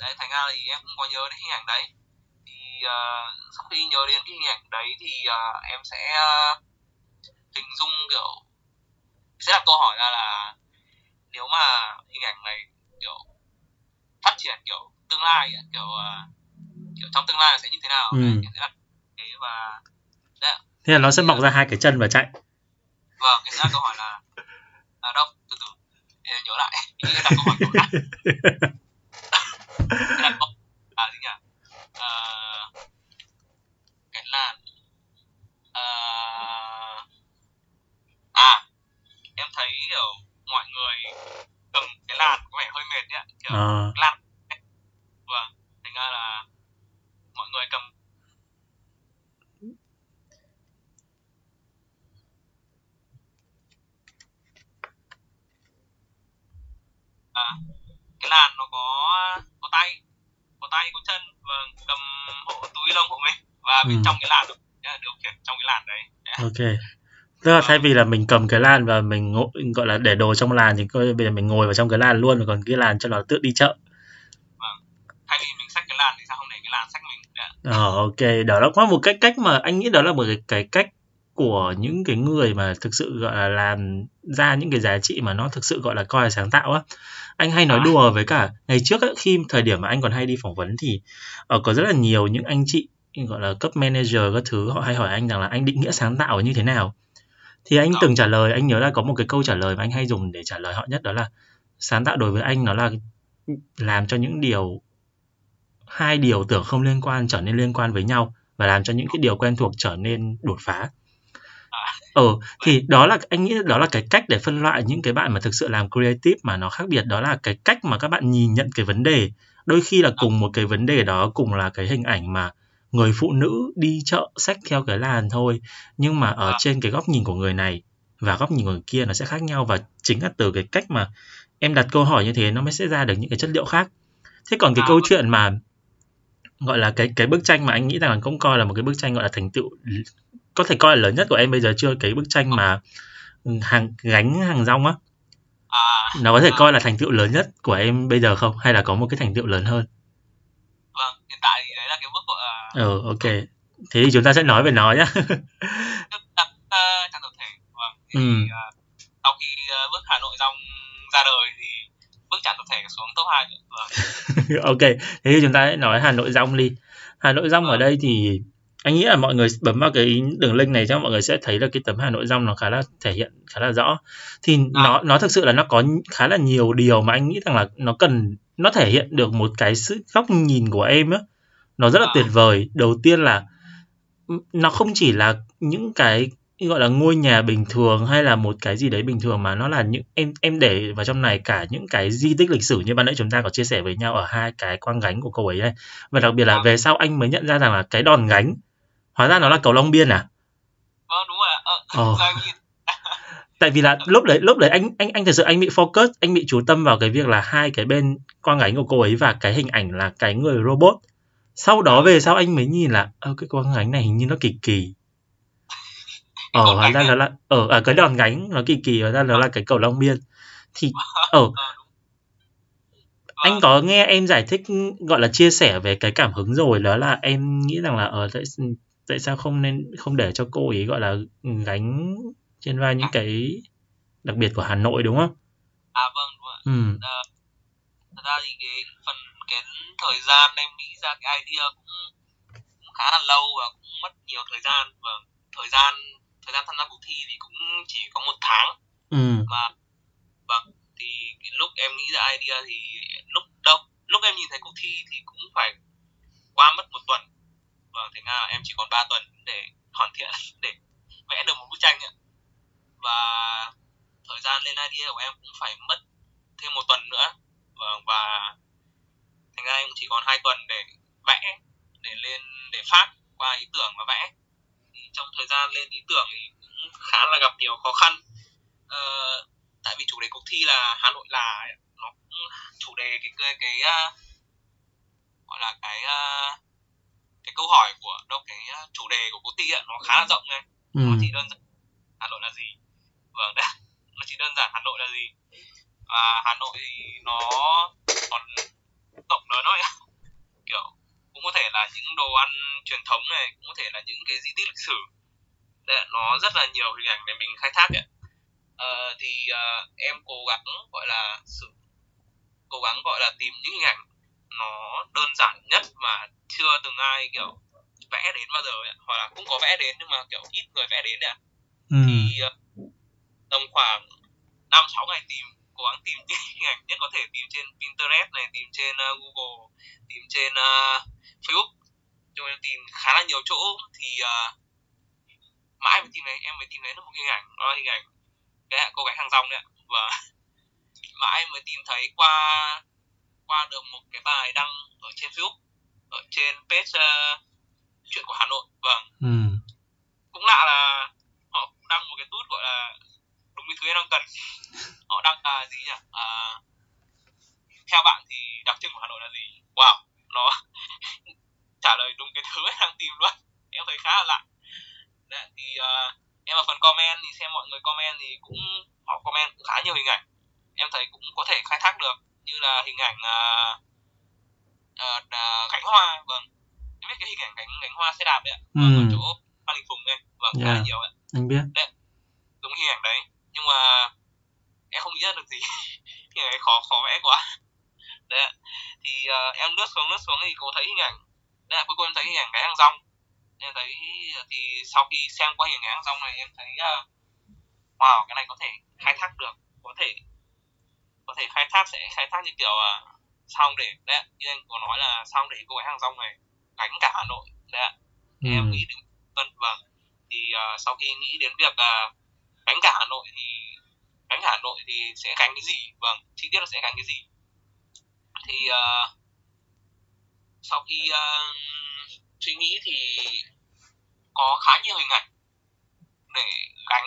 đấy thành ra thì em cũng có nhớ đến hình ảnh đấy. Thì ờ, sau khi nhớ đến cái hình ảnh đấy thì ờ, em sẽ ờ, hình dung kiểu sẽ đặt câu hỏi ra là nếu mà hình ảnh này kiểu phát triển kiểu tương lai ấy, kiểu ờ, kiểu trong tương lai là sẽ như thế nào Ừ. đấy, em sẽ đặt thế và thế là nó sẽ mọc ra hai cái chân và chạy vâng sẽ đặt câu hỏi là à, đâu từ từ em nhớ lại. Em đặt câu hỏi của đặt câu à gì nhỉ? Ờ, cái làn Ờ, à em thấy kiểu mọi người cầm cái làn có vẻ hơi mệt đấy ạ kiểu cái làn vâng thành ra là mọi người cầm à, cái làn nó có có tay có tay có chân vâng cầm hộ túi lông hộ mình. Và bên Ừ. trong cái làn điều khiển trong cái làn đấy. Ok. Tức là thay vì là mình cầm cái làn và mình ngồi, gọi là để đồ trong làn thì coi bây giờ mình ngồi vào trong cái làn luôn còn cái làn cho nó tự đi chợ. Thay vì mình xách cái làn thì sao? Không để cái làn xách mình. Đấy ạ. Ờ ok, đó là là một cái cách mà anh nghĩ đó là một cái, cái cách của những cái người mà thực sự gọi là làm ra những cái giá trị mà nó thực sự gọi là coi là sáng tạo á. Anh hay nói À. đùa với cả ngày trước á, khi thời điểm mà anh còn hay đi phỏng vấn thì ờ, có rất là nhiều những anh chị gọi là cấp manager các thứ họ hay hỏi anh rằng là anh định nghĩa sáng tạo như thế nào. thì anh Đó. từng trả lời anh nhớ là có một cái câu trả lời mà anh hay dùng để trả lời họ nhất đó là sáng tạo đối với anh nó là làm cho những điều hai điều tưởng không liên quan trở nên liên quan với nhau và làm cho những cái điều quen thuộc trở nên đột phá ờ thì đó là anh nghĩ đó là cái cách để phân loại những cái bạn mà thực sự làm creative mà nó khác biệt. Đó là cái cách mà các bạn nhìn nhận cái vấn đề. Đôi khi là cùng một cái vấn đề đó cùng là cái hình ảnh mà người phụ nữ đi chợ xách theo cái làn thôi. Nhưng mà ở À. trên cái góc nhìn của người này và góc nhìn của người kia nó sẽ khác nhau. Và chính là từ cái cách mà em đặt câu hỏi như thế nó mới sẽ ra được những cái chất liệu khác. Thế còn cái À, câu vâng. chuyện mà gọi là cái cái bức tranh mà anh nghĩ rằng là cũng coi là một cái bức tranh gọi là thành tựu có thể coi là lớn nhất của em bây giờ chưa? Cái bức tranh mà hàng gánh hàng rong á. À nó có thể À. coi là thành tựu lớn nhất của em bây giờ không? Hay là có một cái thành tựu lớn hơn? Vâng hiện tại thì đấy là cái bước là ờ ok. Thế thì chúng ta sẽ nói về nó nhá. Đặt uh, trang tập thể. Vâng thì Ừ. ờ, sau khi ờ, bước Hà Nội Rong ra đời thì bước trang tập thể xuống top 2 vâng. Ok thế thì chúng ta hãy nói Hà Nội rong đi. Hà Nội rong ở Vâng. đây thì anh nghĩ là mọi người bấm vào cái đường link này cho mọi người sẽ thấy là cái tấm Hà Nội rong nó khá là thể hiện khá là rõ. Thì À. nó nó thực sự là nó có khá là nhiều điều mà anh nghĩ rằng là nó cần nó thể hiện được một cái sự góc nhìn của em á. Nó rất là À. tuyệt vời. Đầu tiên là nó không chỉ là những cái gọi là ngôi nhà bình thường hay là một cái gì đấy bình thường mà nó là những em em để vào trong này cả những cái di tích lịch sử như ban nãy chúng ta có chia sẻ với nhau ở hai cái quang gánh của cô ấy đây. Và đặc biệt là về sau anh mới nhận ra rằng là cái đòn gánh hóa ra nó là cầu Long Biên à? Vâng đúng rồi ạ. Ờ, nhìn tại vì là lúc đấy lúc đấy anh anh anh thật sự anh bị focus anh bị chú tâm vào cái việc là hai cái bên quang gánh của cô ấy và cái hình ảnh là cái người robot. Sau đó về sau anh mới nhìn là ơ cái quang gánh này hình như nó kỳ kỳ. Ờ Đòn hóa ra à? nó là ở à, cái đòn gánh nó kỳ kỳ hóa ra nó là cái cầu Long Biên. Thì ở ờ, đúng. anh Vâng. có nghe em giải thích gọi là chia sẻ về cái cảm hứng rồi đó là em nghĩ rằng là ở tại sao không nên không để cho cô ấy gọi là gánh trên vai những cái đặc biệt của Hà Nội đúng không? à vâng đúng rồi Ừ. Ờ, thật ra thì cái phần cái thời gian em nghĩ ra cái idea cũng, cũng khá là lâu và cũng mất nhiều thời gian và thời gian thời gian tham gia cuộc thi thì cũng chỉ có một tháng Ừ. mà vâng thì cái lúc em nghĩ ra idea thì lúc đâu lúc em nhìn thấy cuộc thi thì cũng phải qua mất một tuần Vâng, và thành ra em chỉ còn 3 tuần để hoàn thiện để vẽ được một bức tranh ạ. Và thời gian lên idea của em cũng phải mất thêm một tuần nữa. Và, và thành ra em chỉ còn hai tuần để vẽ để lên để phát qua ý tưởng và vẽ. Thì trong thời gian lên ý tưởng thì cũng khá là gặp nhiều khó khăn. Ờ, tại vì chủ đề cuộc thi là Hà Nội là nó cũng chủ đề cái cái, cái uh, gọi là cái uh, cái câu hỏi của đâu cái uh, chủ đề của thi ạ nó khá là rộng này Ừ. nó chỉ đơn giản Hà Nội là gì? Vâng đấy. Nó chỉ đơn giản Hà Nội là gì? Và Hà Nội thì nó còn rộng lớn thôi. Kiểu cũng có thể là những đồ ăn truyền thống này cũng có thể là những cái di tích lịch sử. Đấy, nó rất là nhiều hình ảnh để mình khai thác ạ. Ờ, thì ờ, em cố gắng gọi là sự cố gắng gọi là tìm những hình ảnh nó đơn giản nhất mà chưa từng ai kiểu vẽ đến bao giờ ấy. hoặc là cũng có vẽ đến nhưng mà kiểu ít người vẽ đến đấy ạ. Ừ. thì ờ, tầm khoảng năm sáu ngày tìm cố gắng tìm những hình ảnh nhất có thể tìm trên Pinterest này tìm trên ờ, Google tìm trên ờ, Facebook. Cho em tìm khá là nhiều chỗ. Thì ờ, mãi mới tìm thấy em mới tìm thấy được một hình ảnh đó là hình ảnh cái cô gái hàng rong đấy ạ. Và mãi mới tìm thấy qua qua được một cái bài đăng ở trên Facebook ở trên page ờ, chuyện của Hà Nội. Vâng. Ừ. cũng lạ là họ đăng một cái tút gọi là đúng cái thứ em đang cần. Họ đăng là gì nhỉ? À, theo bạn thì đặc trưng của Hà Nội là gì? Wow nó trả lời đúng cái thứ em đang tìm luôn. Em thấy khá là lạ. Đấy, thì uh, em vào phần comment thì xem mọi người comment thì cũng họ comment cũng khá nhiều hình ảnh. Em thấy cũng có thể khai thác được như là hình ảnh uh, uh, uh, hoa vâng. Em biết cái hình ảnh cánh cánh hoa xe đạp đấy ạ? Ừ. ở chỗ Phan Đình Phùng đây vâng khá là Yeah. nhiều ạ. Anh biết. đúng hình ảnh đấy. Nhưng mà em không nghĩ ra được gì. Hình ảnh khó khó vẽ quá. Đấy ạ. thì ờ, em lướt xuống lướt xuống thì có thấy hình ảnh. Đấy ạ, cuối cùng em thấy hình ảnh cái hàng rong. Em thấy thì sau khi xem qua hình ảnh hàng rong này em thấy ờ, wow cái này có thể khai thác được. Có thể có thể khai thác sẽ khai thác như kiểu uh, xong để đấy như anh có nói là xong để cô gái hàng rong này gánh cả Hà Nội đấy ạ ừ. em nghĩ đến vâng vâng thì uh, sau khi nghĩ đến việc uh, gánh cả Hà Nội thì gánh cả Hà Nội thì sẽ gánh cái gì vâng chi tiết là sẽ gánh cái gì thì uh, sau khi uh, suy nghĩ thì có khá nhiều hình ảnh để gánh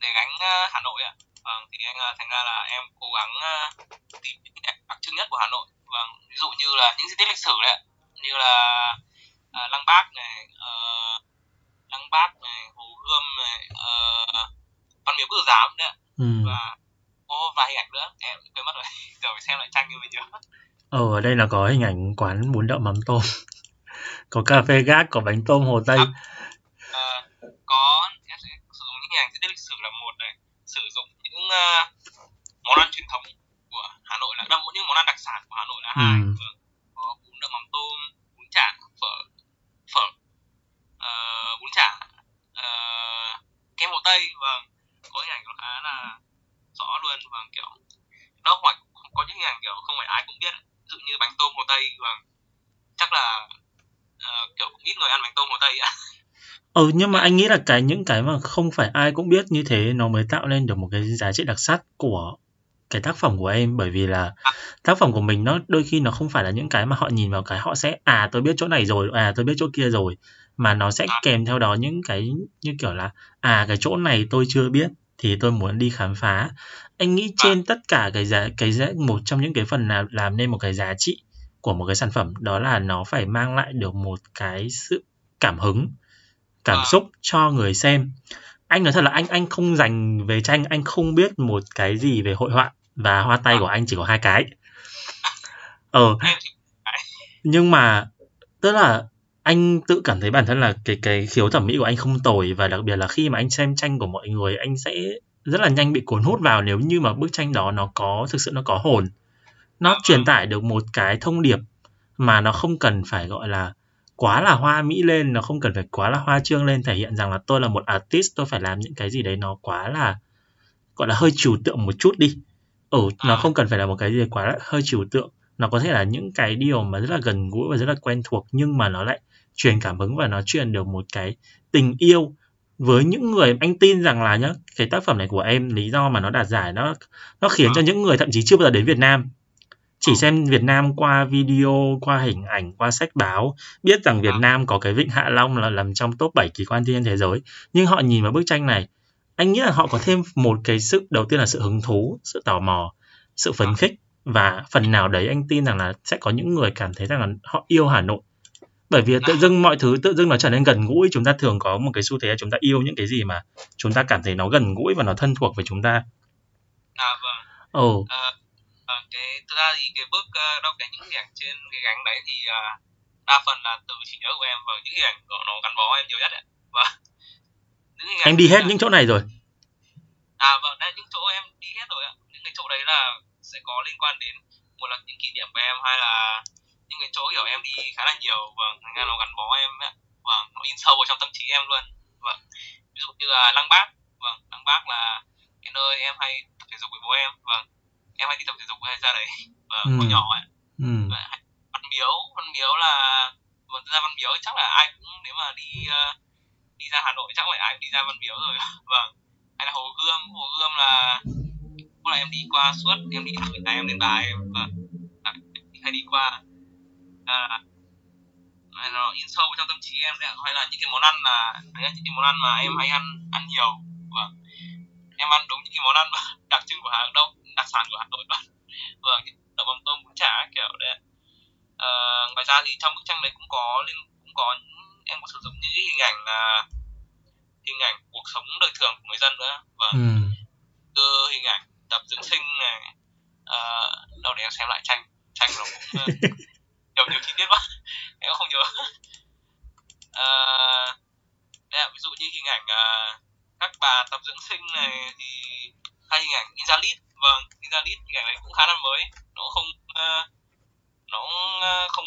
để gánh uh, Hà Nội ạ à. Vâng thì anh uh, thành ra là em cố gắng uh, tìm những ảnh đặc trưng nhất của Hà Nội. Vâng ví dụ như là những di tích lịch sử đấy như là uh, lăng bác này uh, lăng bác này hồ gươm này uh, văn miếu quốc giám đấy ừ. và có vài hình ảnh nữa. Em quên mất rồi. Giờ phải xem lại tranh như mình nhớ ở đây là có hình ảnh quán bún đậu mắm tôm. có cà phê gác, có bánh tôm Hồ Tây. À, à, có, em sẽ sử dụng những hình ảnh di lịch sử là một này, sử dụng những uh, món ăn truyền thống của Hà Nội là đậm những món ăn đặc sản của Hà Nội là hai. Ừ. Vâng. Có bún đậu mắm tôm, bún chả, phở, phở, uh, bún chả, uh, kem Hồ Tây, vâng. Có hình ảnh khá là rõ luôn, vâng kiểu đó hoặc có những hình ảnh kiểu không phải ai cũng biết ví dụ như bánh tôm hồ tây và chắc là uh, kiểu ít người ăn bánh tôm hồ tây ạ ừ nhưng mà anh nghĩ là cái những cái mà không phải ai cũng biết như thế nó mới tạo nên được một cái giá trị đặc sắc của cái tác phẩm của em. Bởi vì là tác phẩm của mình nó đôi khi nó không phải là những cái mà họ nhìn vào cái họ sẽ à tôi biết chỗ này rồi à tôi biết chỗ kia rồi. Mà nó sẽ kèm theo đó những cái, như kiểu là à cái chỗ này tôi chưa biết thì tôi muốn đi khám phá. Anh nghĩ trên tất cả cái giá cái giá, một trong những cái phần nào làm nên một cái giá trị của một cái sản phẩm đó là nó phải mang lại được một cái sự cảm hứng cảm xúc cho người xem. Anh nói thật là anh anh không dành về tranh anh không biết một cái gì về hội họa và hoa tay của anh chỉ có hai cái. Ờ. Nhưng mà tức là anh tự cảm thấy bản thân là cái cái khiếu thẩm mỹ của anh không tồi và đặc biệt là khi mà anh xem tranh của mọi người anh sẽ rất là nhanh bị cuốn hút vào nếu như mà bức tranh đó nó có thực sự nó có hồn. Nó truyền tải được một cái thông điệp mà nó không cần phải gọi là quá là hoa mỹ lên nó không cần phải quá là hoa trương lên thể hiện rằng là tôi là một artist tôi phải làm những cái gì đấy nó quá là gọi là hơi trừu tượng một chút đi. Ừ nó không cần phải là một cái gì quá là hơi trừu tượng. Nó có thể là những cái điều mà rất là gần gũi và rất là quen thuộc nhưng mà nó lại truyền cảm hứng và nó truyền được một cái tình yêu với những người anh tin rằng là nhá cái tác phẩm này của em lý do mà nó đạt giải nó nó khiến cho những người thậm chí chưa bao giờ đến Việt Nam chỉ xem Việt Nam qua video, qua hình ảnh, qua sách báo, biết rằng Việt Nam có cái vịnh Hạ Long là nằm trong top 7 kỳ quan thiên thế giới. Nhưng họ nhìn vào bức tranh này, anh nghĩ là họ có thêm một cái sự đầu tiên là sự hứng thú, sự tò mò, sự phấn khích. Và phần nào đấy anh tin rằng là sẽ có những người cảm thấy rằng là họ yêu Hà Nội. Bởi vì tự dưng mọi thứ tự dưng nó trở nên gần gũi chúng ta thường có một cái xu thế là chúng ta yêu những cái gì mà chúng ta cảm thấy nó gần gũi và nó thân thuộc với chúng ta. À vâng. Ồ. Oh. à, à, cái thực ra thì cái bước uh, đọc cái những hình ảnh trên cái gánh đấy thì uh, đa phần là từ trí nhớ của em và những hình ảnh của nó gắn bó em nhiều nhất đấy. Và em đi hết những chỗ này rồi. À vâng đây những chỗ em đi hết rồi ạ. Những cái chỗ đấy là sẽ có liên quan đến một là những kỷ niệm của em hay là những cái chỗ kiểu em đi khá là nhiều. Vâng thành ra nó gắn bó em ấy. vâng nó in sâu vào trong tâm trí em luôn. Vâng ví dụ như là lăng bác. Vâng lăng bác là cái nơi em hay tập thể dục với bố em. Vâng em hay đi tập thể dục hay ra đấy. Vâng ừ. hồi nhỏ ấy. Ừ. văn miếu văn miếu là vâng ra văn miếu chắc là ai cũng nếu mà đi uh, đi ra hà nội chắc phải ai cũng đi ra văn miếu rồi. Vâng hay là hồ gươm. Hồ gươm là lúc là em đi qua suốt em đi từ nhà em đến bà em vâng hay đi qua à, nó in sâu trong tâm trí em đấy hay là những cái món ăn là đấy những cái món ăn mà em hay ăn ăn nhiều vâng. Em ăn đúng những cái món ăn đặc trưng của Hà Nội đặc sản của Hà Nội luôn vâng đậu mắm tôm bún chả kiểu đấy à, ngoài ra thì trong bức tranh đấy cũng có liên cũng có em có sử dụng những hình ảnh là hình ảnh cuộc sống đời thường của người dân nữa. Vâng. Ừ. từ hình ảnh tập dưỡng sinh này à, đâu để em xem lại tranh tranh nó cũng nhiều nhiều chi tiết quá. Em không nhớ. À, đây là ví dụ như hình ảnh à, các bà tập dưỡng sinh này thì hay hình ảnh Inzalit vâng Inzalit hình ảnh này cũng khá là mới. Nó không uh, nó ờ, không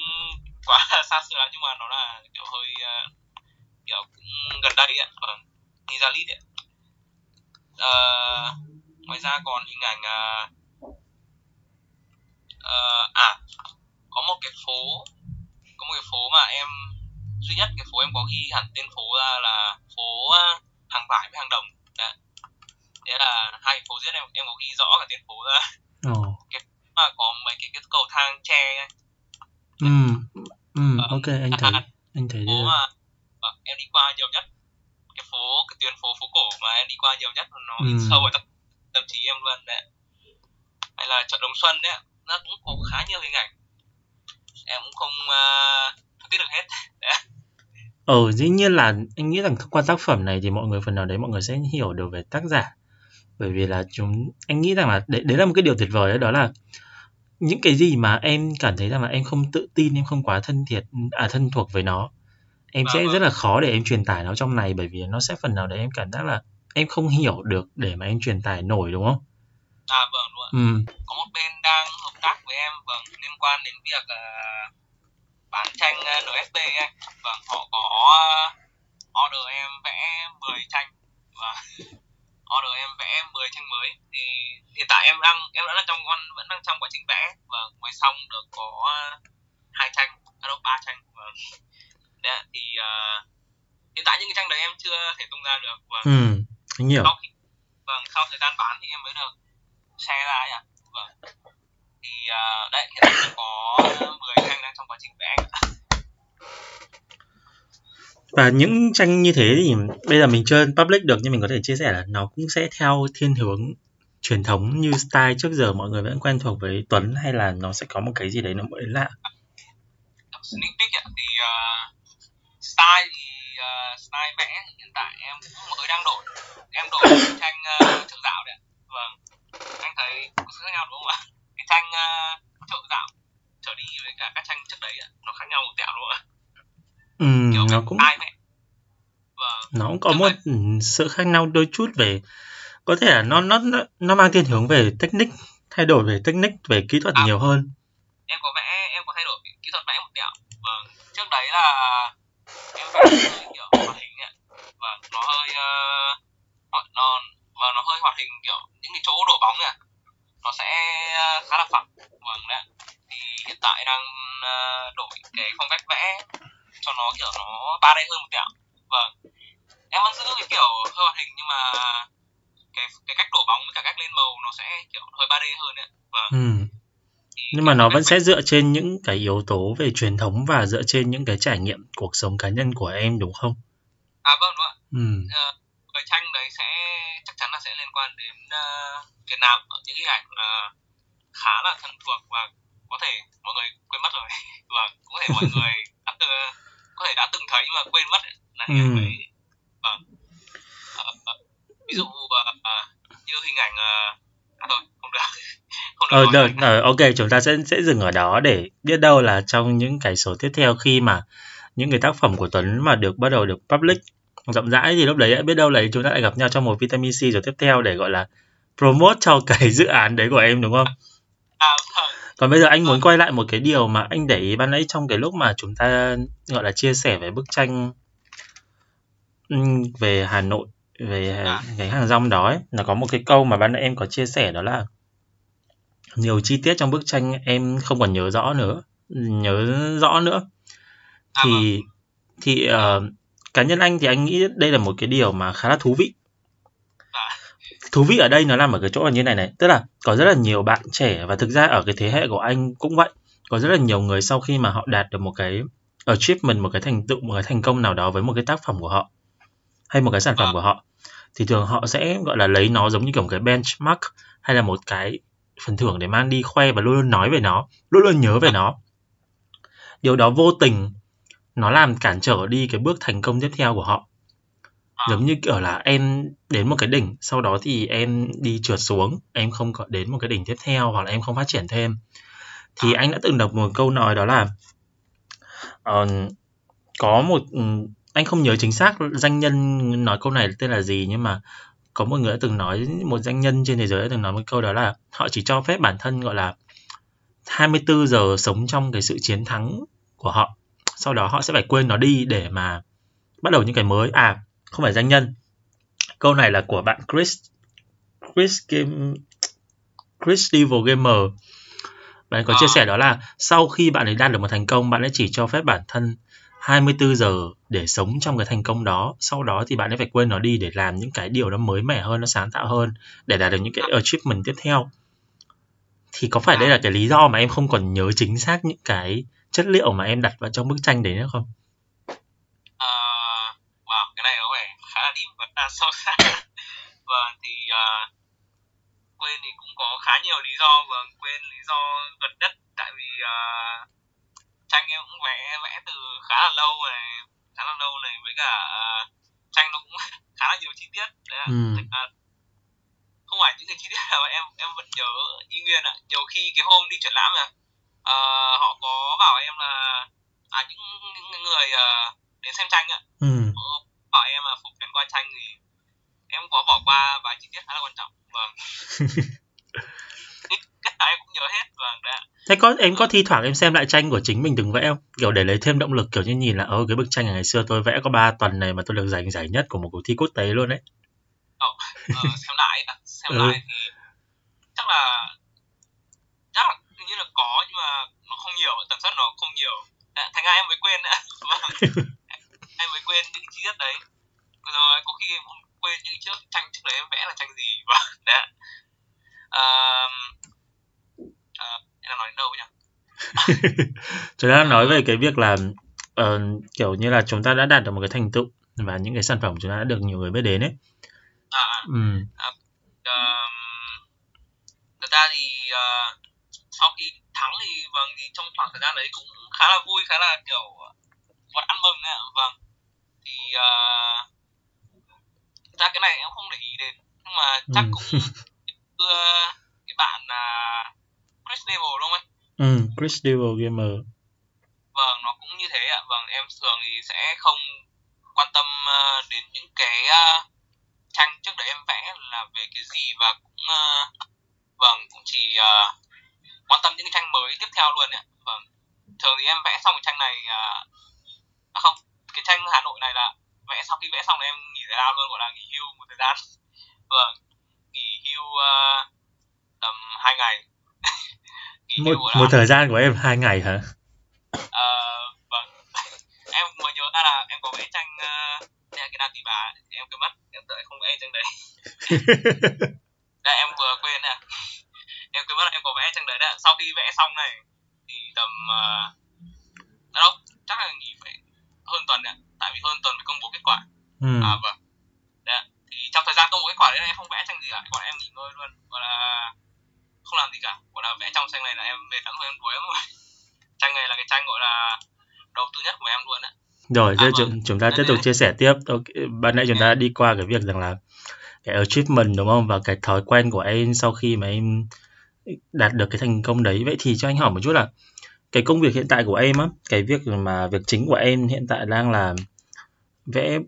quá xa xưa nhưng mà nó là kiểu hơi uh, kiểu cũng gần đây ạ. Vâng Inzalit ạ. Uh, ngoài ra còn hình ảnh uh, uh, à có một cái phố có một cái phố mà em duy nhất cái phố em có ghi hẳn tên phố ra là phố hàng vải với hàng đồng. Đấy thế là hai cái phố giết em em có ghi rõ cả tên phố ra Ồ. cái mà có mấy cái, cái cầu thang tre. Ừ. Ừ, Ờ, ok anh thấy anh thấy phố mà vâng, em đi qua nhiều nhất cái phố cái tuyến phố phố cổ mà em đi qua nhiều nhất nó Ừ. in sâu vào tâm, tâm trí em luôn đấy hay là chợ Đồng Xuân đấy nó cũng có khá nhiều hình ảnh em cũng không uh, biết được hết đấy. Ờ, dĩ nhiên là anh nghĩ rằng thông qua tác phẩm này thì mọi người phần nào đấy mọi người sẽ hiểu được về tác giả. Bởi vì là chúng anh nghĩ rằng là đấy, đấy là một cái điều tuyệt vời đấy, đó là những cái gì mà em cảm thấy rằng là em không tự tin, em không quá thân thiệt à thân thuộc với nó. Em Vâng, sẽ vâng. rất là khó để em truyền tải nó trong này bởi vì nó sẽ phần nào đấy em cảm giác là em không hiểu được để mà em truyền tải nổi đúng không? à vâng đúng ạ Ừ. có một bên đang hợp tác với em vâng liên quan đến việc ờ, bán tranh ờ, NFT ấy vâng họ có ờ, order em vẽ 10 tranh và order em vẽ 10 tranh mới. Thì hiện tại em đang em đang trong con vẫn đang trong quá trình vẽ. Và mới xong được có hai tranh à đâu ba tranh. Vâng đấy thì ờ, hiện tại những cái tranh đấy em chưa thể tung ra được. Và Ừ, anh hiểu. sau khi vâng sau thời gian bán thì em mới được share ra ạ. Vâng. Thì ờ, đấy hiện tại có 10 tranh đang trong quá trình vẽ Và những tranh như thế thì bây giờ mình chưa public được nhưng mình có thể chia sẻ là nó cũng sẽ theo thiên hướng truyền thống như style trước giờ mọi người vẫn quen thuộc với Tuấn hay là nó sẽ có một cái gì đấy nó mới lạ. sneak peek ạ thì uh, style thì uh, style vẽ hiện tại em cũng mới đang đổi. Em đổi tranh ờ, uh, trợ dạo đấy vâng anh thấy có sự khác nhau đúng không ạ? Cái tranh uh, trợ dạo trở đi với cả các tranh trước đấy ạ nó khác nhau một tẹo đúng không ạ? Ừ, kiểu nó cũng style vẽ vâng. Nó cũng có một ừ, sự khác nhau đôi chút về có thể là nó nó nó- mang thiên hướng về technique thay đổi về technique về kỹ thuật À. nhiều hơn. em có vẽ em có thay đổi kỹ thuật vẽ một tẹo. Vâng trước đấy là em vẽ hơi kiểu hoạt hình ạ. Vâng nó hơi uh, hoạt nó và nó hơi hoạt hình kiểu những cái chỗ đổ bóng ạ nó sẽ ờ, khá là phẳng. Vâng đấy thì hiện tại đang ờ, đổi cái phong cách vẽ cho nó kiểu nó 3D hơn một tẹo vâng em vẫn giữ cái kiểu hơi hoạt hình nhưng mà cái cái cách đổ bóng với cả cách lên màu nó sẽ kiểu hơi 3D hơn đấy vâng Ừ. thì Nhưng mà nó vẫn sẽ dựa trên những cái yếu tố về truyền thống và dựa trên những cái trải nghiệm cuộc sống cá nhân của em đúng không? à vâng đúng ạ Ừ. Ờ, cái tranh đấy sẽ chắc chắn là sẽ liên quan đến ờ, Việt Nam ở những cái ảnh ờ, khá là thân thuộc và có thể mọi người quên mất rồi và có thể mọi người đã từng, có thể đã từng thấy mà quên mất là hình ảnh đấy vâng Ờ, ờ, ví dụ ờ, như hình ảnh ờ, à thôi không được không được Ờ, rồi. ờ, ok, chúng ta sẽ sẽ dừng ở đó để biết đâu là trong những cái số tiếp theo khi mà những cái tác phẩm của Tuấn mà được bắt đầu được public rộng rãi thì lúc đấy biết đâu là chúng ta lại gặp nhau trong một vitamin C rồi tiếp theo để gọi là promote cho cái dự án đấy của em đúng không? à vâng Còn bây giờ anh muốn quay lại một cái điều mà anh để ý ban nãy trong cái lúc mà chúng ta gọi là chia sẻ về bức tranh ừm, về Hà Nội về À. cái hàng rong đó ấy, là có một cái câu mà ban nãy em có chia sẻ đó là nhiều chi tiết trong bức tranh em không còn nhớ rõ nữa nhớ rõ nữa. À vâng. thì thì ờ, cá nhân anh thì anh nghĩ đây là một cái điều mà khá là thú vị thú vị ở đây nó nằm ở cái chỗ là như này này. Tức là có rất là nhiều bạn trẻ và thực ra ở cái thế hệ của anh cũng vậy. Có rất là nhiều người sau khi mà họ đạt được một cái achievement một cái thành tựu một cái thành công nào đó với một cái tác phẩm của họ hay một cái sản phẩm Vâng. của họ thì thường họ sẽ gọi là lấy nó giống như kiểu một cái benchmark hay là một cái phần thưởng để mang đi khoe và luôn luôn nói về nó luôn luôn nhớ về nó. Điều đó vô tình nó làm cản trở đi cái bước thành công tiếp theo của họ giống như kiểu là em đến một cái đỉnh sau đó thì em đi trượt xuống em không có đến một cái đỉnh tiếp theo hoặc là em không phát triển thêm. Thì anh đã từng đọc một câu nói đó là ờ, có một ừ, anh không nhớ chính xác danh nhân nói câu này tên là gì nhưng mà có một người đã từng nói một danh nhân trên thế giới đã từng nói một câu đó là họ chỉ cho phép bản thân gọi là 24 giờ sống trong cái sự chiến thắng của họ. Sau đó họ sẽ phải quên nó đi để mà bắt đầu những cái mới. À không phải danh nhân. Câu này là của bạn Chris Chris Game Chris Devil Gamer. Bạn có Ờ. chia sẻ đó là sau khi bạn ấy đạt được một thành công bạn ấy chỉ cho phép bản thân 24 giờ để sống trong cái thành công đó. Sau đó thì bạn ấy phải quên nó đi để làm những cái điều nó mới mẻ hơn nó sáng tạo hơn để đạt được những cái achievement tiếp theo. Thì có phải đây là cái lý do mà em không còn nhớ chính xác những cái chất liệu mà em đặt vào trong bức tranh đấy nữa không Ờ, wow, cái này có vẻ khá là và là sâu xa. vâng, thì ờ, quên thì cũng có khá nhiều lý do. Vâng, quên lý do gần nhất tại vì ờ, tranh em cũng vẽ vẽ từ khá là lâu này, khá là lâu này với cả ờ, tranh nó cũng khá là nhiều chi tiết. Đấy. Ừ. Ra không phải những cái chi tiết nào mà em em vẫn nhớ y nguyên ạ. Nhiều khi cái hôm đi triển lãm à, ờ, họ có bảo em là à những những người ờ, đến xem tranh ạ ừ. Bảo em là phổ biến qua tranh thì em có bỏ qua vài chi tiết khá là quan trọng. Vâng. Tất cả em cũng nhớ hết vâng ạ. thế có em có thi thoảng em xem lại tranh của chính mình từng vẽ không? Kiểu để lấy thêm động lực kiểu như nhìn là ơ cái bức tranh ngày xưa tôi vẽ có 3 tuần này mà tôi được giành giải nhất của một cuộc thi quốc tế luôn đấy. Ờ, xem lại xem Ừ. lại thì chắc là chắc là hình như là có nhưng mà nó không nhiều tần suất nó không nhiều. Thành ra em mới quên nữa vâng em mới quên những chi tiết đấy rồi có khi em cũng quên những trước tranh trước đấy em vẽ là tranh gì vâng đấy. Ờ, ờ, em nói đến đâu nhỉ chúng ta đang nói về cái việc là ờ, kiểu như là chúng ta đã đạt được một cái thành tựu và những cái sản phẩm chúng ta đã được nhiều người biết đến ấy à, à. ừ. Ờm, thật ra thì ờ, sau khi thắng thì vâng thì trong khoảng thời gian đấy cũng khá là vui khá là kiểu vật ăn mừng ấy ạ vâng thì uh, ra cái này em không để ý đến nhưng mà chắc Ừ. cũng đưa cái bạn là Chris Devil đúng không anh? Ừ. Chris Devil Gamer. Vâng nó cũng như thế ạ. Vâng em thường thì sẽ không quan tâm ờ, đến những cái ờ, tranh trước đấy em vẽ là về cái gì và cũng ờ, vâng cũng chỉ ờ, quan tâm những cái tranh mới tiếp theo luôn ạ. Vâng thường thì em vẽ xong cái tranh này ờ, à không cái tranh Hà Nội này là vẽ sau khi vẽ xong là em nghỉ giải lao luôn gọi là nghỉ hưu một thời gian. Vâng hưu ờ, tầm hai ngày. Nghỉ một, một thời gian của em hai ngày hả? Ờ, vâng. Em mới nhớ ra là em có vẽ tranh uh, cái đàn tỷ bà em quên mất. Em tự không vẽ tranh đấy. Đây em vừa quên nè. Em quên mất là em có vẽ tranh đấy đấy. Sau khi vẽ xong này thì tầm uh, đâu chắc là nghỉ phải hơn tuần ạ tại vì hơn tuần mới công bố kết quả. Ừ. à vâng trong thời gian công bố kết quả đấy em không vẽ tranh gì cả còn em nghỉ ngơi luôn gọi là không làm gì cả gọi là vẽ trong tranh này là em lắm rồi em đuối lắm rồi tranh này là cái tranh gọi là đầu tư nhất của em luôn ạ Rồi, À, thế vâng. chúng, chúng ta tiếp tục chia sẻ tiếp. Ok, Ban nãy chúng ta đã đi qua cái việc rằng là cái achievement đúng không? Và cái thói quen của em sau khi mà em đạt được cái thành công đấy. Vậy thì cho anh hỏi một chút là cái công việc hiện tại của em á, cái việc mà việc chính của em hiện tại đang là vẽ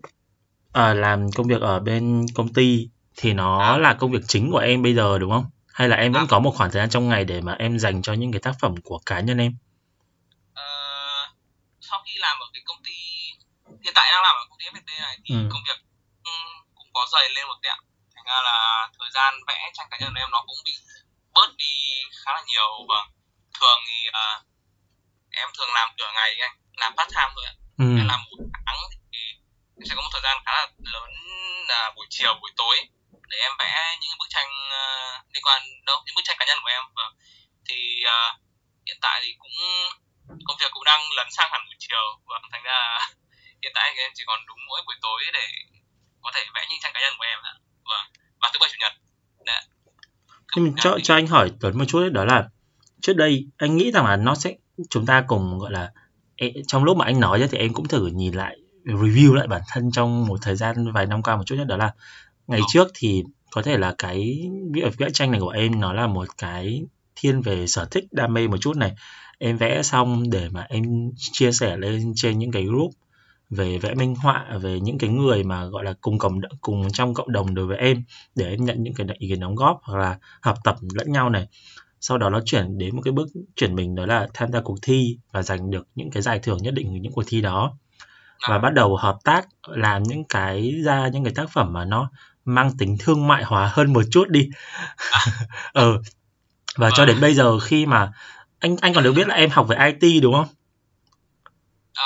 à, làm công việc ở bên công ty thì nó À. là công việc chính của em bây giờ đúng không? Hay là em vẫn À. có một khoảng thời gian trong ngày để mà em dành cho những cái tác phẩm của cá nhân em? Ờ, sau khi làm ở cái công ty hiện tại đang làm ở công ty FPT này thì Ừ. công việc cũng, cũng có dày lên một tẹo thành ra là thời gian vẽ tranh cá nhân em nó cũng bị bớt đi khá là nhiều và thường thì ờ, em thường làm nửa ngày anh làm part time thôi ạ Ừ. em làm một tháng sẽ có một thời gian khá là lớn là buổi chiều buổi tối để em vẽ những bức tranh ờ, liên quan đâu những bức tranh cá nhân của em. Và thì ờ, hiện tại thì cũng công việc cũng đang lấn sang hẳn buổi chiều. Và thành ra hiện tại em chỉ còn đúng mỗi buổi tối để có thể vẽ những tranh cá nhân của em ạ. Vâng và thứ bảy chủ nhật. Đấy. Nhưng chủ cho thì- cho anh hỏi Tuấn một chút ấy, đó là trước đây anh nghĩ rằng là nó sẽ chúng ta cùng gọi là trong lúc mà anh nói ấy, thì em cũng thử nhìn lại review lại bản thân trong một thời gian vài năm qua một chút nhất đó là ngày Ờ. trước thì có thể là cái việc vẽ tranh này của em nó là một cái thiên về sở thích đam mê một chút này. Em vẽ xong để mà em chia sẻ lên trên những cái group về vẽ minh họa về những cái người mà gọi là cùng cộng cùng trong cộng đồng đối với em để em nhận những cái ý kiến đóng góp hoặc là học tập lẫn nhau này. Sau đó nó chuyển đến một cái bước chuyển mình đó là tham gia cuộc thi và giành được những cái giải thưởng nhất định ở những cuộc thi đó và À. bắt đầu hợp tác làm những cái ra những cái tác phẩm mà nó mang tính thương mại hóa hơn một chút đi ờ và cho đến bây giờ khi mà anh anh còn được biết là em học về IT đúng không? Ờ,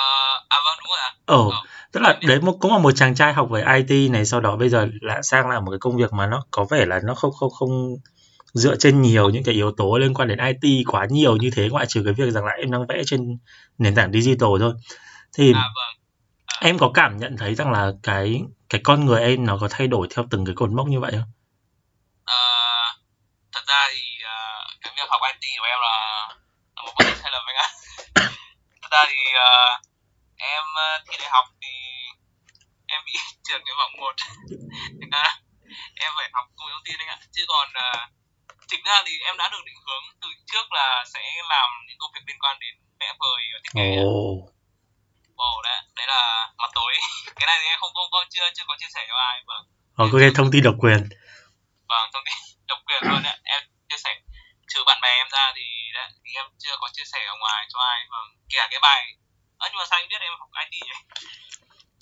à vâng đúng rồi ạ. Ờ, tức là đấy một cũng là một chàng trai học về IT này sau đó bây giờ lại sang làm một cái công việc mà nó có vẻ là nó không không không dựa trên nhiều những cái yếu tố liên quan đến IT quá nhiều như thế ngoại trừ cái việc rằng là em đang vẽ trên nền tảng digital thôi. Thì À vâng. À, em có cảm nhận thấy rằng là cái cái con người em nó có thay đổi theo từng cái cột mốc như vậy không? ờ, thật ra thì ờ, cái việc học IT của em là, là một vấn đề sai lầm anh ạ. Thật ra thì ờ, em thi đại học thì em bị trượt nguyện vọng một Thành ra em phải học công nghệ thông tin anh ạ chứ còn ờ, thực ra thì em đã được định hướng từ trước là sẽ làm những công việc liên quan đến vẽ vời và thiết kế ạ. Ồ, đấy, đấy là mặt tối. cái này thì em không không, không chưa chưa có chia sẻ cho ai vâng. có cái thông tin độc quyền. Vâng, thông tin độc quyền luôn đấy. Em chia sẻ trừ bạn bè em ra thì đấy, thì em chưa có chia sẻ ở ngoài cho ai vâng. Kể cả cái bài Ơ nhưng mà sao anh biết em học IT vậy?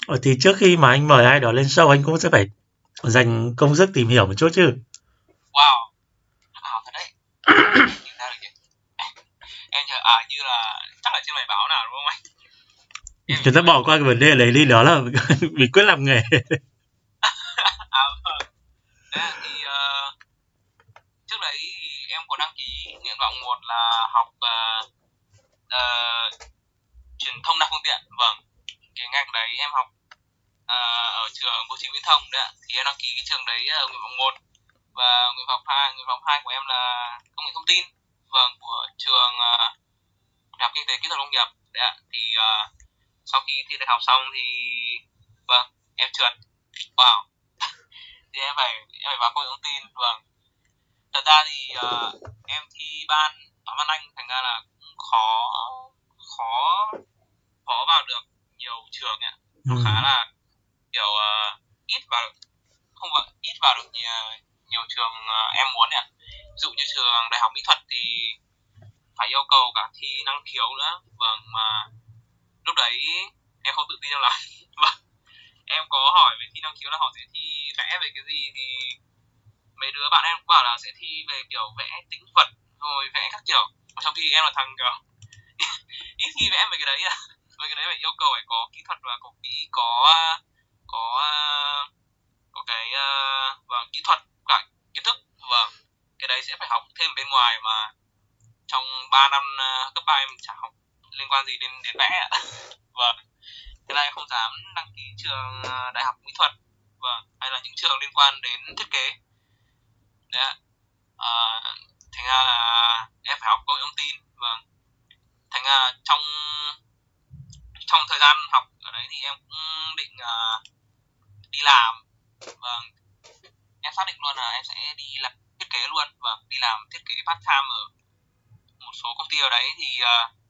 Ờ, thì trước khi mà anh mời ai đó lên show anh cũng sẽ phải dành công sức tìm hiểu một chút chứ. Wow. Thật đấy. Em chờ à như là chắc là trên bài báo nào đúng không anh? Chúng ta bỏ qua cái vấn đề đấy đi đó là mình quyết làm nghề. à vâng. Đấy, thì uh, trước đấy thì em có đăng ký nguyện vọng một là học uh, uh, truyền thông đa phương tiện vâng cái ngành đấy em học uh, ở trường bộ chính viễn thông đấy thì em đăng ký cái trường đấy ở nguyện vọng một và nguyện vọng hai nguyện vọng hai của em là công nghệ thông tin vâng của trường uh, đại học kinh tế kỹ thuật công nghiệp đấy ạ. thì uh, sau khi thi đại học xong thì vâng em trượt. Wow. Thì em phải em phải vào công nghệ thông tin vâng. Thật ra thì ờ, em thi ban văn anh thành ra là cũng khó khó khó vào được nhiều trường ạ Ừ. khá là kiểu ờ, ít vào không vào ít vào được nhiều, nhiều trường ờ, em muốn ạ ví dụ như trường đại học mỹ thuật thì phải yêu cầu cả thi năng khiếu nữa. Vâng mà lúc đấy em không tự tin lắm. Vâng. Em có hỏi về thi năng khiếu là họ sẽ thi vẽ về cái gì thì mấy đứa bạn em cũng bảo là sẽ thi về kiểu vẽ tĩnh vật, rồi vẽ các kiểu. Trong khi em là thằng, kiểu, ít khi vẽ về cái đấy à. Về cái đấy phải yêu cầu phải có kỹ thuật và có kỹ, có có có cái và kỹ thuật, cả kiến thức. Và cái đấy sẽ phải học thêm bên ngoài mà trong 3 năm ờ, cấp ba em chả học liên quan gì đến đến vẽ ạ? Vâng. Thế này không dám đăng ký trường ờ, đại học mỹ thuật. Vâng hay là những trường liên quan đến thiết kế. Đấy ạ. À, thành ra là em phải học công nghệ thông tin. Vâng. Thành ra trong trong thời gian học ở đấy thì em cũng định uh, đi làm. Vâng. Em xác định luôn là em sẽ đi làm thiết kế luôn. Vâng đi làm thiết kế part time ở một số công ty ở đấy thì uh,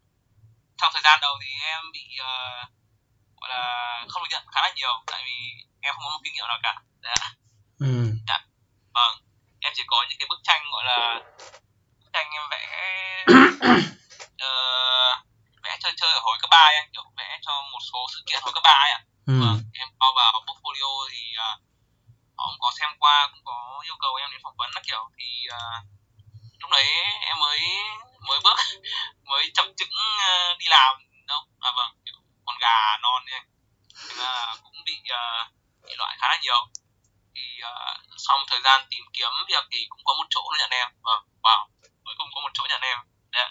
trong thời gian đầu thì em bị uh, gọi là không được nhận khá là nhiều tại vì em không có một kinh nghiệm nào cả Đấy ạ. Ừ. vâng em chỉ có những cái bức tranh gọi là bức tranh em vẽ ờ, vẽ chơi chơi ở hồi cấp ba ấy, kiểu vẽ cho một số sự kiện hồi cấp ba ấy ạ Ừ. vâng em cho vào portfolio thì uh, họ cũng có xem qua cũng có yêu cầu em đến phỏng vấn các kiểu thì uh, lúc đấy em mới mới bước mới chập chững uh, đi làm đâu. À vâng kiểu con gà non ấy Thế là cũng bị uh, bị loại khá là nhiều. Thì uh, sau một thời gian tìm kiếm việc thì cũng có một chỗ nhận em vâng wow cuối cùng có một chỗ nhận em đấy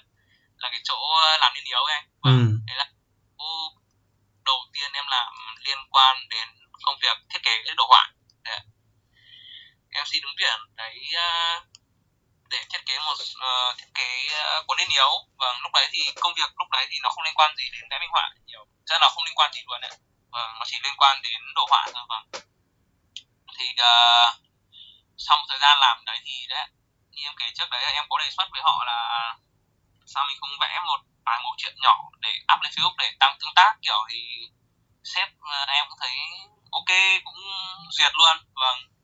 là cái chỗ ờ, làm liên yếu anh. Vâng Ừ. đấy là chỗ đầu tiên em làm liên quan đến công việc thiết kế đồ họa. Đấy. em xin ứng tuyển đấy ờ, để thiết kế một uh, thiết kế ờ, cuốn liên yếu. Và lúc đấy thì công việc lúc đấy thì nó không liên quan gì đến vẽ minh họa nhiều. Rất là không liên quan gì luôn ạ. Và nó chỉ liên quan đến đồ họa thôi vâng. Thì uh, sau một thời gian làm đấy thì đấy như em kể trước đấy em có đề xuất với họ là sao mình không vẽ một vài mẫu chuyện nhỏ để up lên Facebook để tăng tương tác kiểu thì sếp em cũng thấy ok cũng duyệt luôn. Vâng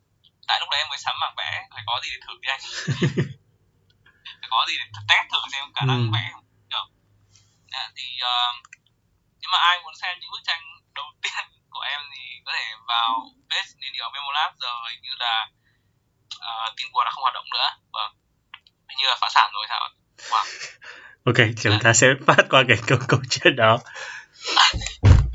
tại lúc đấy em mới sắm bảng vẽ phải có gì để thử đi anh. Phải có gì để test thử xem khả năng Ừ. vẽ không? Được. Dạ, thì ờ, nếu mà ai muốn xem những bức tranh đầu tiên của của em thì có thể vào page liên điều Memolab giờ hình như là uh, tin buồn là không hoạt động nữa. Vâng. Hình như là phá sản rồi sao wow. ok chúng ta sẽ phát qua cái câu câu chuyện đó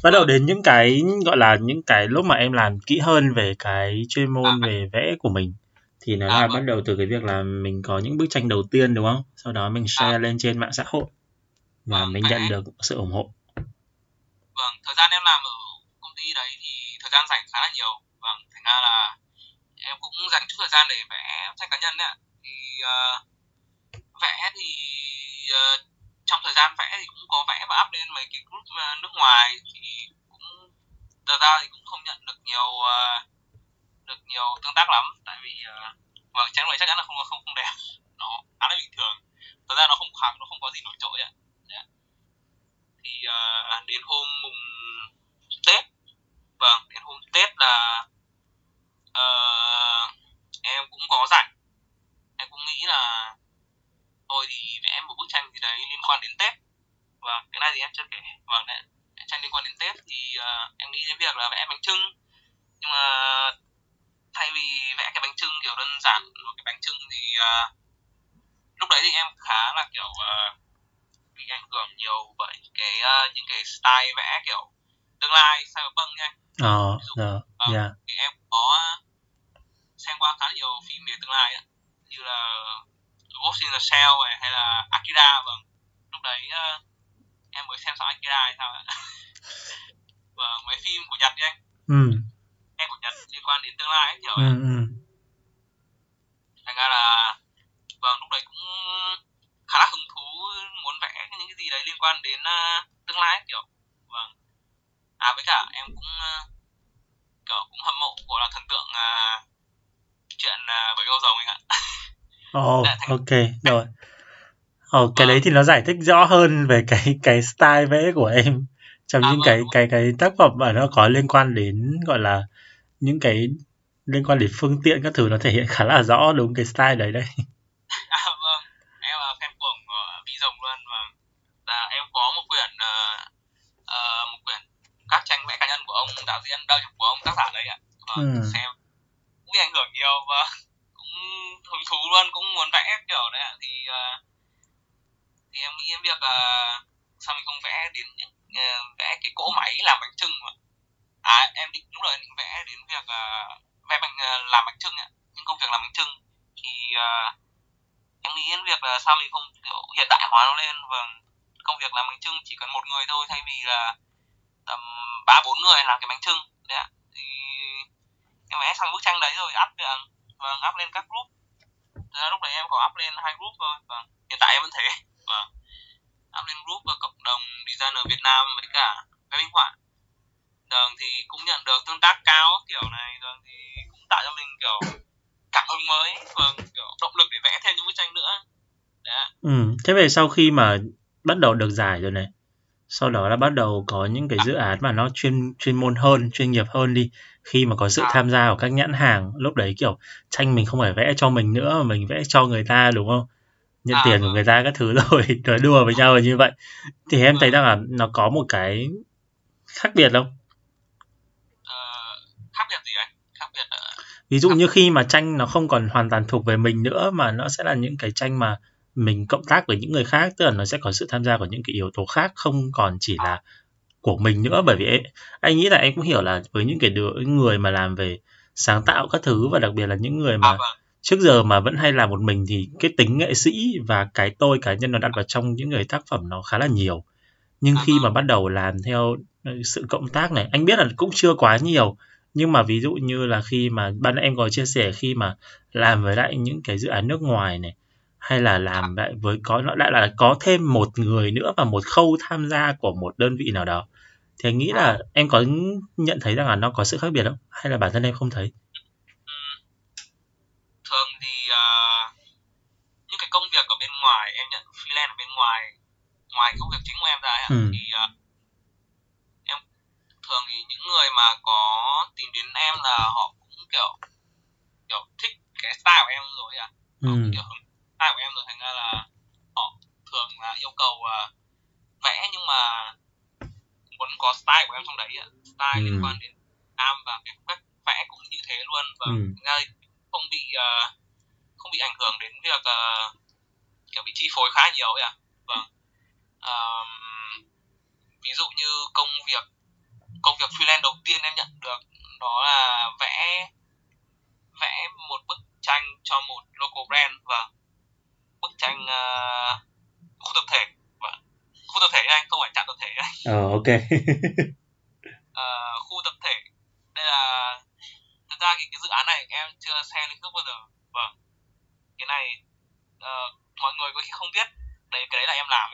bắt đầu đến những cái gọi là những cái lúc mà em làm kỹ hơn về cái chuyên môn À. về vẽ của mình thì nó À, là vâng. bắt đầu từ cái việc là mình có những bức tranh đầu tiên đúng không sau đó mình share lên trên mạng xã hội và Vâng, mình nhận đấy. được sự ủng hộ vâng thời gian em làm ở công ty đấy thì thời gian rảnh khá là nhiều vâng thành ra là em cũng dành chút thời gian để vẽ tranh cá nhân đấy ạ thì ờ, vẽ thì ờ, trong thời gian vẽ thì cũng có vẽ và up lên mấy cái group ờ, nước ngoài thì cũng thật ra thì cũng không nhận được nhiều uh, được nhiều tương tác lắm. Tại vì uh, vâng tranh này chắc chắn là không không không đẹp. Nó khá là bình thường. Thật ra nó không khoảng nó không có gì nổi trội ạ. Yeah. thì uh, đến hôm mùng tết. Vâng đến hôm tết là uh, em cũng có rảnh. Em cũng nghĩ là thôi thì vẽ một bức tranh gì đấy liên quan đến tết vâng cái này thì em chưa kể vâng đấy tranh liên quan đến tết thì ờ, em nghĩ đến việc là vẽ bánh trưng nhưng mà thay vì vẽ cái bánh trưng kiểu đơn giản một cái bánh trưng thì ờ, lúc đấy thì em khá là kiểu ờ, bị ảnh hưởng nhiều bởi cái ờ, những cái style vẽ kiểu tương lai cyberpunk nha ờ rồi Vâng. yeah. thì em có xem qua khá nhiều phim về tương lai á như là Ghost in the Shell này hay là Akira vâng. Lúc đấy ờ, em mới xem xong Akira hay sao ạ? Vâng mấy phim của Nhật đi anh. Ừ. Em của Nhật liên quan đến tương lai ấy kiểu ừ ừ. Thành ra là vâng lúc đấy cũng khá là hứng thú muốn vẽ những cái gì đấy liên quan đến ờ, tương lai ấy, kiểu. Vâng. À với cả em cũng ờ, kiểu cũng hâm mộ gọi là thần tượng uh, chuyện uh, bảy câu rồng anh ạ Ồ, Dạ, thành- ok, rồi. Ồ, cái Vâng. đấy thì nó giải thích rõ hơn về cái cái style vẽ của em trong À, những vâng, cái cái cái tác phẩm mà nó có liên quan đến gọi là những cái liên quan đến phương tiện các thứ nó thể hiện khá là rõ đúng cái style đấy đấy. À vâng, em là fan cuồng của Vĩ Rồng luôn và là em có một quyển ờ, ờ, một quyển các tranh vẽ cá nhân của ông đạo diễn đâu của ông tác giả đấy ạ. Vâng, Ừ. xem cũng bị ảnh hưởng nhiều và cũng thú luôn cũng muốn vẽ kiểu đấy ạ. Thì uh, thì em nghĩ việc là sao mình không vẽ đến những ờ, vẽ cái cỗ máy làm bánh trưng mà. À em định lúc đấy định vẽ đến việc uh, vẽ bánh uh, làm bánh trưng ạ. Những công việc làm bánh trưng thì uh, em nghĩ đến việc là sao mình không kiểu hiện đại hóa nó lên. Và công việc làm bánh trưng chỉ cần một người thôi thay vì là tầm ba bốn người làm cái bánh trưng đấy ạ. Thì em vẽ xong bức tranh đấy rồi up vâng up lên các group. Ra lúc đấy em có up lên hai group thôi vâng hiện tại em vẫn thế vâng up lên group và cộng đồng designer Việt Nam với cả cái minh họa vâng thì cũng nhận được tương tác cao kiểu này vâng thì cũng tạo cho mình kiểu cảm hứng mới vâng kiểu động lực để vẽ thêm những bức tranh nữa đấy ạ. Ừ, thế về sau khi mà bắt đầu được giải rồi này, sau đó là bắt đầu có những cái dự án mà nó chuyên chuyên môn hơn, chuyên nghiệp hơn đi. Khi mà có sự À. tham gia của các nhãn hàng, lúc đấy kiểu tranh mình không phải vẽ cho mình nữa mà mình vẽ cho người ta đúng không? Nhận À, tiền của vâng. người ta các thứ rồi, nói đùa với nhau là như vậy. Thì em thấy rằng là nó có một cái khác biệt không? Ờ, khác biệt gì anh khác biệt Ví dụ như khi mà tranh nó không còn hoàn toàn thuộc về mình nữa mà nó sẽ là những cái tranh mà mình cộng tác với những người khác, tức là nó sẽ có sự tham gia của những cái yếu tố khác không còn chỉ là của mình nữa. Bởi vì ấy, anh nghĩ là em cũng hiểu là với những cái đứa người mà làm về sáng tạo các thứ và đặc biệt là những người à mà vâng. trước giờ mà vẫn hay làm một mình thì cái tính nghệ sĩ và cái tôi cá nhân nó đặt vào trong những người tác phẩm nó khá là nhiều. Nhưng À khi vâng. mà bắt đầu làm theo ờ, sự cộng tác này anh biết là cũng chưa quá nhiều. Nhưng mà ví dụ như là khi mà ban em có chia sẻ khi mà làm với lại những cái dự án nước ngoài này hay là làm lại với có nó lại là có thêm một người nữa và một khâu tham gia của một đơn vị nào đó thì anh nghĩ là em có nhận thấy rằng là nó có sự khác biệt không hay là bản thân em không thấy thường thì ờ, những cái công việc ở bên ngoài em nhận freelance ở bên ngoài ngoài công việc chính của em ra ấy, Ừ. thì ờ, em thường thì những người mà có tìm đến em là họ cũng kiểu kiểu thích cái style của em rồi ạ ừ. họ kiểu hứng style của em rồi thành ra là họ thường là yêu cầu ờ, vẽ nhưng mà muốn có style của em trong đấy ạ. Style Ừ. liên quan đến am và cái cách vẽ cũng như thế luôn. Và Ừ. ra không bị ờ, không bị ảnh hưởng đến việc ờ, kiểu bị chi phối khá nhiều ấy ạ. Vâng. Ờm, ví dụ như công việc công việc freelance đầu tiên em nhận được đó là vẽ vẽ một bức tranh cho một local brand. Và bức tranh ờ, khu tập thể khu tập thể anh không phải trạm tập thể anh. Ờ ok. Ờ, khu tập thể. Đây là thực ra cái, cái dự án này em chưa share lên bao giờ. Vâng. Cái này ờ, mọi người có khi không biết. Đấy cái đấy là em làm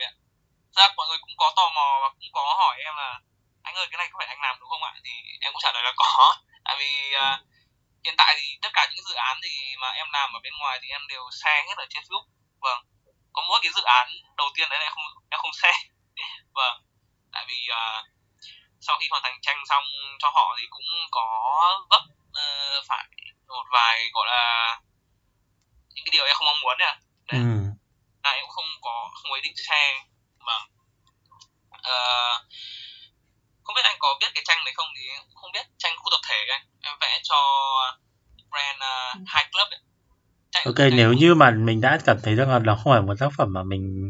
Thực ra mọi người cũng có tò mò và cũng có hỏi em là anh ơi cái này có phải anh làm đúng không ạ? Thì em cũng trả lời là có. Tại vì ờ, hiện tại thì tất cả những dự án thì mà em làm ở bên ngoài thì em đều share hết ở trên Facebook. Vâng. Có mỗi cái dự án đầu tiên đấy là em không em không share vâng tại vì ờ, sau khi hoàn thành tranh xong cho họ thì cũng có vấp ờ, phải một vài gọi là những cái điều em không mong muốn ạ Ừ. là em cũng không có không có ý định share. Mà Ờ, không biết anh có biết cái tranh đấy không thì em cũng không biết tranh khu tập thể anh em vẽ cho brand uh, High Club ấy. Tranh- Ok, tranh nếu khu- như mà mình đã cảm thấy rằng là nó không phải một tác phẩm mà mình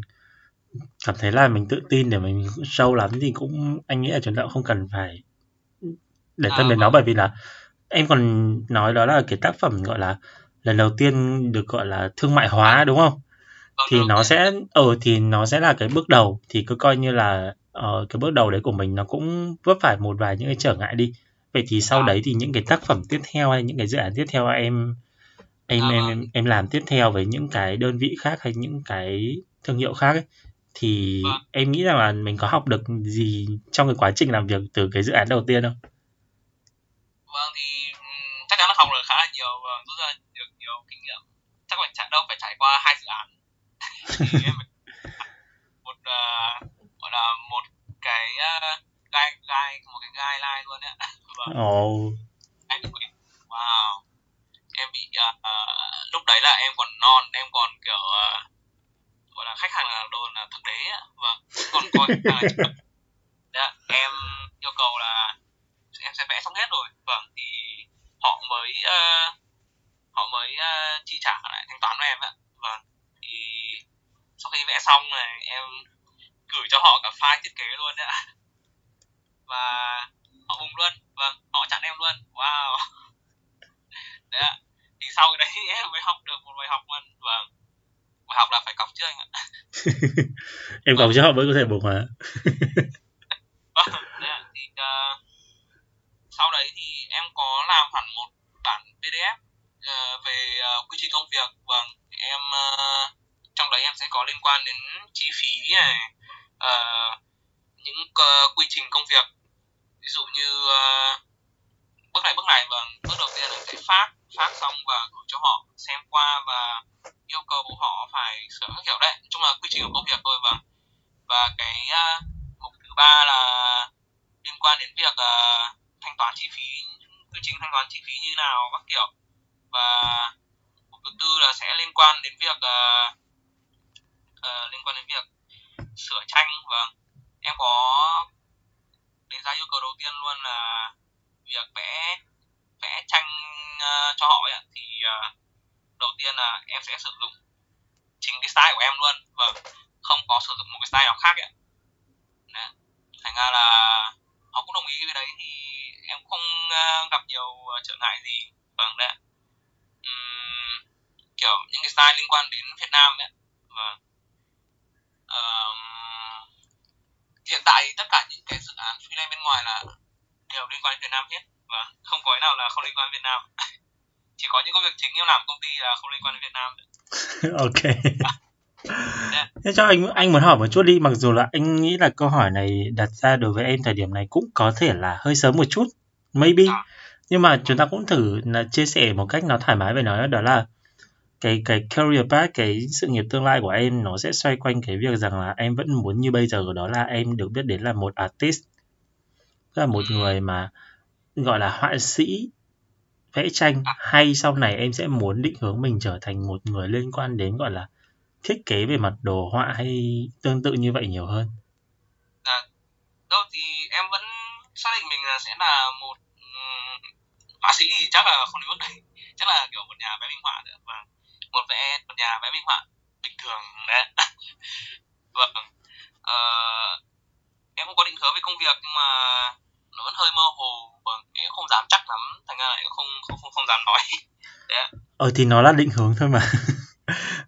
cảm thấy là mình tự tin để mình show lắm thì cũng anh nghĩ là chúng ta cũng không cần phải để À, tâm đến nó vâng. bởi vì là em còn nói đó là cái tác phẩm gọi là lần đầu tiên được gọi là thương mại hóa đúng không? Vâng, thì nó sẽ ờ thì nó sẽ là cái bước đầu thì cứ coi như là ờ, cái bước đầu đấy của mình nó cũng vấp phải một vài những cái trở ngại đi vậy thì sau À. đấy thì những cái tác phẩm tiếp theo hay những cái dự án tiếp theo em em À, em vâng. em em làm tiếp theo với những cái đơn vị khác hay những cái thương hiệu khác ấy, thì Vâng. em nghĩ rằng là mình có học được gì trong cái quá trình làm việc từ cái dự án đầu tiên không? vâng thì chắc chắn là học được khá là nhiều và rút ra được nhiều kinh nghiệm. Chắc là chạy đâu phải trải qua hai dự án. Một ờ, gọi là một cái uh, gai gai một cái guideline luôn đấy vâng. Bị wow. Em bị ờ, lúc đấy là em còn non em còn kiểu ờ, gọi là khách hàng là đồn là thực ạ vâng. Còn coi khách hàng là trực tiếp. Đấy ạ, em yêu cầu là em sẽ vẽ xong hết rồi. Vâng thì họ mới ờ, họ mới ờ, chi trả lại thanh toán cho em ạ vâng thì sau khi vẽ xong này em gửi cho họ cả file thiết kế luôn đấy ạ và họ bùng luôn. Vâng họ chặn em luôn. Wow. Đấy ạ. Thì sau cái đấy em mới học được một bài học luôn. Vâng học là phải cọc trước anh ạ. Em còn cho họ mới có thể bùng hả? vâng thì ờ, sau đấy thì em có làm hẳn một bản PDF ờ, về ờ, quy trình công việc. Vâng thì em ờ, trong đấy em sẽ có liên quan đến chi phí này ờ, những ờ, quy trình công việc. Ví dụ như ờ, bước này bước này vâng. Bước đầu tiên là sẽ phát phát xong và gửi cho họ xem qua và yêu cầu họ phải sửa các kiểu đấy. Nói chung là quy trình của công việc thôi vâng. Và cái uh, mục thứ ba là liên quan đến việc uh, thanh toán chi phí quy trình thanh toán chi phí như nào các kiểu. Và mục thứ tư là sẽ liên quan đến việc uh, uh, liên quan đến việc sửa tranh vâng. Em có đề ra yêu cầu đầu tiên luôn là việc vẽ vẽ tranh ờ, cho họ ấy thì ờ, đầu tiên là em sẽ sử dụng chính cái style của em luôn. Và không có sử dụng một cái style nào khác ấy Đấy. thành ra là họ cũng đồng ý với đấy thì em không ờ, gặp nhiều trở ngại gì. Vâng đấy uhm, kiểu những cái style liên quan đến Việt Nam ấy và vâng. Hiện tại thì tất cả những cái dự án freelance bên ngoài là đều liên quan đến Việt Nam hết và không có cái nào là không liên quan đến Việt Nam chỉ có những công việc chính em làm công ty là không liên quan đến Việt Nam ok. Thế cho anh anh muốn hỏi một chút đi, mặc dù là anh nghĩ là câu hỏi này đặt ra đối với em thời điểm này cũng có thể là hơi sớm một chút, maybe. À. Nhưng mà chúng ta cũng thử là chia sẻ một cách nó thoải mái về nó đó là cái cái career path, cái sự nghiệp tương lai của em nó sẽ xoay quanh cái việc rằng là em vẫn muốn như bây giờ đó là em được biết đến là một artist, tức là một người mà gọi là họa sĩ vẽ tranh hay sau này em sẽ muốn định hướng mình trở thành một người liên quan đến gọi là thiết kế về mặt đồ họa hay tương tự như vậy nhiều hơn? Vâng. Đâu thì em vẫn xác định mình là sẽ là một um, họa sĩ thì chắc là không đến mức đấy. Chắc là kiểu một nhà vẽ minh họa được và một vẽ một nhà vẽ minh họa bình thường đấy. Vâng. Uh, em không có định hướng về công việc nhưng mà nó vẫn hơi mơ hồ. Vâng em không dám chắc lắm. Thành ra lại không không không, không dám nói. Đấy ờ thì nó là định hướng thôi mà.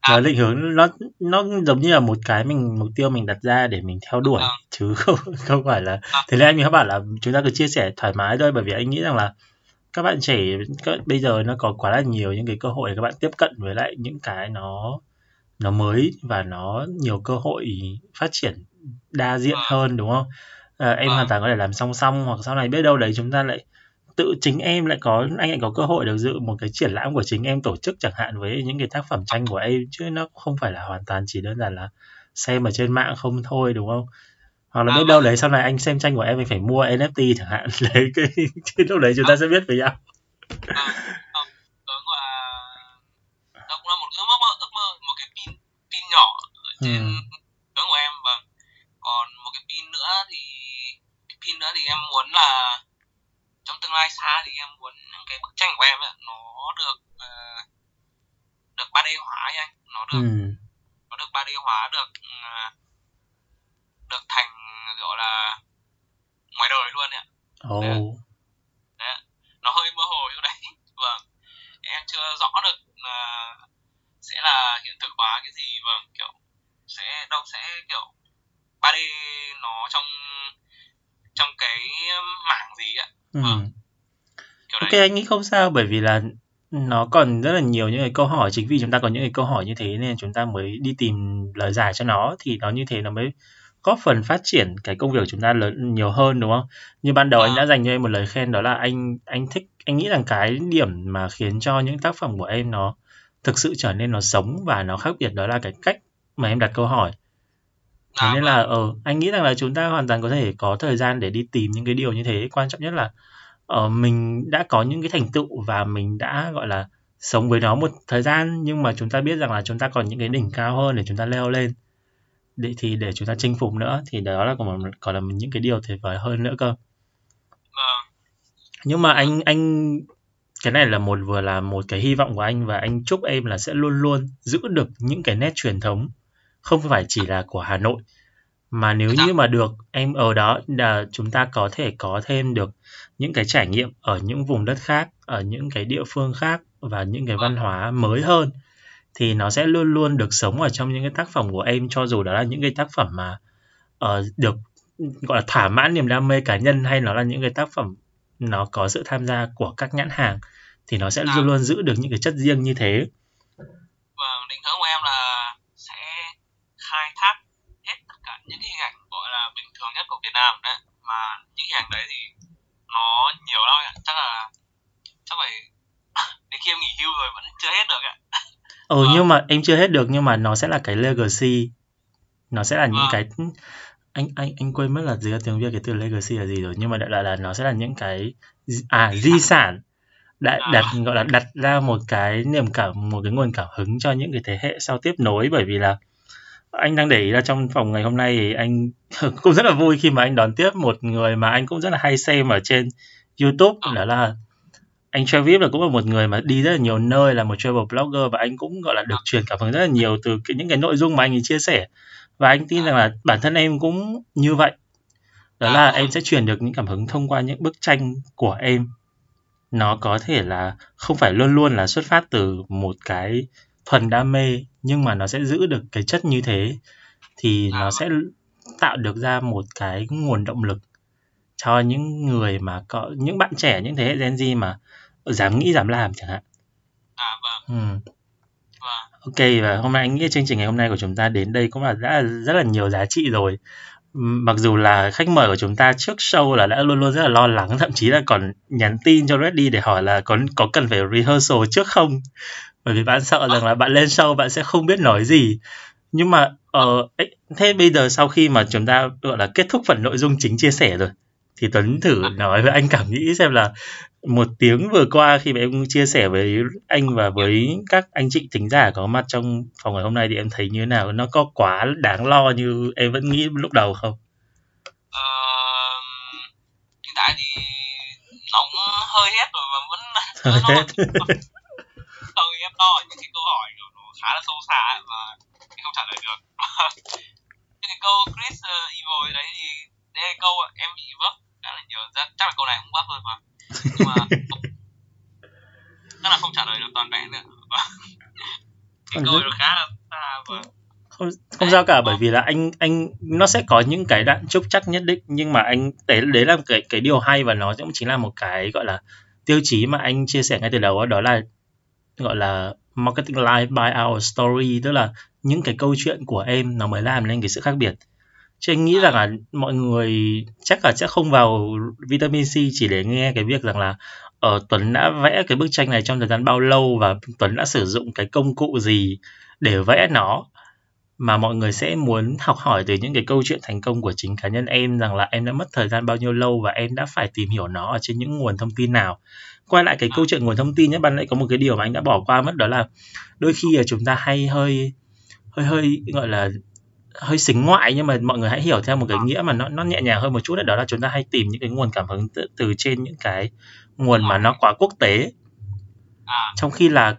À. nó định hướng nó nó giống như là một cái mình mục tiêu mình đặt ra để mình theo đuổi. Vâng. chứ không không phải là À. thế nên anh mới bảo là chúng ta cứ chia sẻ thoải mái thôi bởi vì anh nghĩ rằng là các bạn trẻ các, bây giờ nó có quá là nhiều những cái cơ hội để các bạn tiếp cận với lại những cái nó nó mới và nó nhiều cơ hội phát triển đa diện Vâng. hơn đúng không à, em Vâng. hoàn toàn có thể làm song song hoặc sau này biết đâu đấy chúng ta lại tự chính em lại có anh lại có cơ hội được dự một cái triển lãm của chính em tổ chức chẳng hạn với những cái tác phẩm tranh của em chứ nó không phải là hoàn toàn chỉ đơn giản là xem ở trên mạng không thôi đúng không hoặc là À, biết đâu vâng. đấy sau này anh xem tranh của em anh phải mua NFT chẳng hạn đấy cái, cái lúc đấy chúng ta sẽ biết với nhau Vâng, vâng, vâng, là đó cũng là một ước mơ ước mơ một cái pin pin nhỏ ở trên Ừ. hướng của em vâng còn một cái pin nữa thì pin nữa thì em muốn là trong tương lai xa thì em muốn cái bức tranh của em ấy, nó được ờ, được 3D hóa ấy anh. Nó được ừ. nó được 3D hóa được ờ, được thành gọi là ngoài đời luôn ấy ạ. Ồ, nó hơi mơ hồ chỗ đấy. Vâng. Em chưa rõ được là sẽ là hiện thực hóa cái gì. Vâng kiểu sẽ đâu sẽ kiểu 3D nó trong trong cái mảng gì ạ ừ. Vâng. kiểu Ok đấy anh nghĩ không sao bởi vì là nó còn rất là nhiều những cái câu hỏi chính vì chúng ta có những cái câu hỏi như thế nên chúng ta mới đi tìm lời giải cho nó thì nó như thế nó mới góp phần phát triển cái công việc của chúng ta lớn nhiều hơn đúng không? Như ban đầu anh Vâng. đã dành cho em một lời khen đó là anh anh thích anh nghĩ rằng cái điểm mà khiến cho những tác phẩm của em nó thực sự trở nên nó sống và nó khác biệt đó là cái cách mà em đặt câu hỏi. Thế nên là ờ anh nghĩ rằng là chúng ta hoàn toàn có thể có thời gian để đi tìm những cái điều như thế. Quan trọng nhất là ờ, mình đã có những cái thành tựu và mình đã gọi là sống với nó một thời gian nhưng mà chúng ta biết rằng là chúng ta còn những cái đỉnh cao hơn để chúng ta leo lên. Để thì để chúng ta chinh phục nữa thì đó là còn còn là những cái điều tuyệt vời hơn nữa cơ. Vâng. Nhưng mà anh anh cái này là một vừa là một cái hy vọng của anh và anh chúc em là sẽ luôn luôn giữ được những cái nét truyền thống không phải chỉ là của Hà Nội. Mà nếu như mà được em ở đó là chúng ta có thể có thêm được những cái trải nghiệm ở những vùng đất khác ở những cái địa phương khác và những cái văn hóa mới hơn thì nó sẽ luôn luôn được sống ở trong những cái tác phẩm của em cho dù đó là những cái tác phẩm mà ờ, được gọi là thỏa mãn niềm đam mê cá nhân hay nó là những cái tác phẩm nó có sự tham gia của các nhãn hàng thì nó sẽ À. luôn luôn giữ được những cái chất riêng như thế vâng định hướng của em là sẽ khai thác hết tất cả những cái hình ảnh gọi là bình thường nhất của Việt Nam đấy. Mà những hình ảnh đấy thì nó nhiều lắm ạ. Chắc là chắc phải đến khi em nghỉ hưu rồi vẫn chưa hết được ạ. Ừ Vâng. nhưng mà em chưa hết được nhưng mà nó sẽ là cái legacy. Nó sẽ là những Vâng. cái anh anh anh quên mất là gì tiếng việt cái từ legacy là gì rồi. Nhưng mà đại loại là nó sẽ là những cái à di sản. đã À. đặt gọi là đặt ra một cái niềm cảm một cái nguồn cảm hứng cho những cái thế hệ sau tiếp nối. Bởi vì là anh đang để ý là trong phòng ngày hôm nay thì anh cũng rất là vui khi mà anh đón tiếp một người mà anh cũng rất là hay xem ở trên YouTube. Đó là anh Travis là cũng là một người mà đi rất là nhiều nơi là một travel blogger và anh cũng gọi là được truyền cảm hứng rất là nhiều từ cái, những cái nội dung mà anh ấy chia sẻ. Và anh tin rằng là bản thân em cũng như vậy. Đó là em sẽ truyền được những cảm hứng thông qua những bức tranh của em. Nó có thể là không phải luôn luôn là xuất phát từ một cái thuần đam mê nhưng mà nó sẽ giữ được cái chất như thế thì nó sẽ tạo được ra một cái nguồn động lực cho những người mà có những bạn trẻ những thế hệ Gen Z mà dám nghĩ dám làm chẳng hạn. à vâng Ừ. vâng Ok và hôm nay anh nghĩ chương trình ngày hôm nay của chúng ta đến đây cũng là đã rất là nhiều giá trị rồi. Ừm, Mặc dù là khách mời của chúng ta trước show là đã luôn luôn rất là lo lắng thậm chí là còn nhắn tin cho Reddy để hỏi là có có cần phải rehearsal trước không bởi vì bạn sợ rằng là bạn lên show bạn sẽ không biết nói gì. Nhưng mà ờ ấy, thế bây giờ sau khi mà chúng ta gọi là kết thúc phần nội dung chính chia sẻ rồi thì Tuấn thử nói với anh cảm nghĩ xem là một tiếng vừa qua khi mà em chia sẻ với anh và với các anh chị thính giả có mặt trong phòng ngày hôm nay thì em thấy như thế nào? Nó có quá đáng lo như em vẫn nghĩ lúc đầu không? Ờ, hiện tại thì nó hơi hết rồi mà vẫn Hơi hết. Không em lo những cái câu hỏi kiểu nó khá là sâu xa ấy mà em không trả lời được. Những cái câu Chris uh, Evil đấy thì đấy là câu em bị vấp khá là nhiều chắc, chắc là câu này cũng vấp thôi mà. Nhưng mà chắc là không trả lời được toàn vẹn nữa. Cái câu nó khá là xa và không không sao cả bởi vì là anh anh nó sẽ có những cái đoạn trúc chắc nhất định nhưng mà anh đấy đấy là cái cái điều hay và nó cũng chính là một cái gọi là tiêu chí mà anh chia sẻ ngay từ đầu đó, đó là gọi là marketing life by our story tức là những cái câu chuyện của em nó mới làm nên cái sự khác biệt. Chứ anh nghĩ rằng là mọi người chắc là sẽ không vào vitamin C chỉ để nghe cái việc rằng là ờ, Tuấn đã vẽ cái bức tranh này trong thời gian bao lâu và Tuấn đã sử dụng cái công cụ gì để vẽ nó. Mà mọi người sẽ muốn học hỏi từ những cái câu chuyện thành công của chính cá nhân em rằng là em đã mất thời gian bao nhiêu lâu và em đã phải tìm hiểu nó ở trên những nguồn thông tin nào quay lại cái câu chuyện nguồn thông tin nhé ban nãy có một cái điều mà anh đã bỏ qua mất đó là đôi khi là chúng ta hay hơi hơi hơi gọi là hơi xính ngoại nhưng mà mọi người hãy hiểu theo một cái nghĩa mà nó nó nhẹ nhàng hơn một chút đấy đó là chúng ta hay tìm những cái nguồn cảm hứng từ, từ trên những cái nguồn mà nó quá quốc tế. À. Trong khi là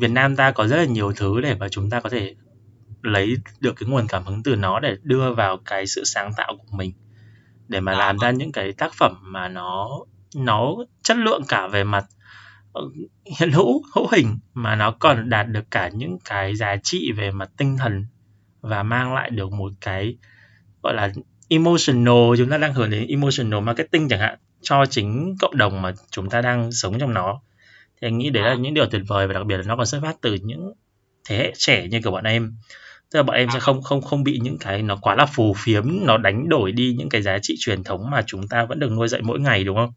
Việt Nam ta có rất là nhiều thứ để mà chúng ta có thể lấy được cái nguồn cảm hứng từ nó để đưa vào cái sự sáng tạo của mình để mà À, làm ra những cái tác phẩm mà nó nó chất lượng cả về mặt ờ, hiện hữu hữu hình mà nó còn đạt được cả những cái giá trị về mặt tinh thần và mang lại được một cái gọi là emotional chúng ta đang hướng đến emotional marketing chẳng hạn cho chính cộng đồng mà chúng ta đang sống trong nó. Thì anh nghĩ đấy là những điều tuyệt vời và đặc biệt là nó còn xuất phát từ những thế hệ trẻ như của bọn em. Tức là bọn em sẽ không không không bị những cái nó quá là phù phiếm nó đánh đổi đi những cái giá trị truyền thống mà chúng ta vẫn được nuôi dạy mỗi ngày đúng không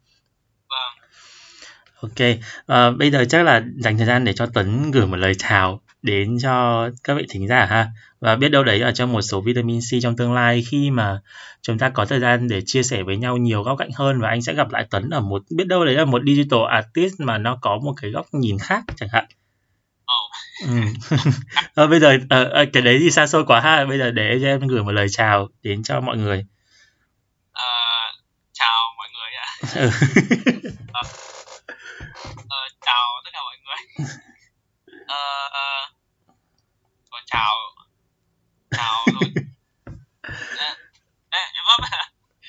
ok à, bây giờ chắc là dành thời gian để cho Tuấn gửi một lời chào đến cho các vị thính giả ha. Và biết đâu đấy ở trong một số vitamin C trong tương lai khi mà chúng ta có thời gian để chia sẻ với nhau nhiều góc cạnh hơn và anh sẽ gặp lại Tuấn ở một biết đâu đấy là một digital artist mà nó có một cái góc nhìn khác chẳng hạn. Ừ. Ờ, bây giờ ờ, cái đấy thì xa xôi quá ha. Bây giờ để cho em gửi một lời chào đến cho mọi người. Ờ, chào mọi người ạ. Ừ. Ờ, chào tất cả mọi người Ờ, ờ, còn chào. Chào rồi.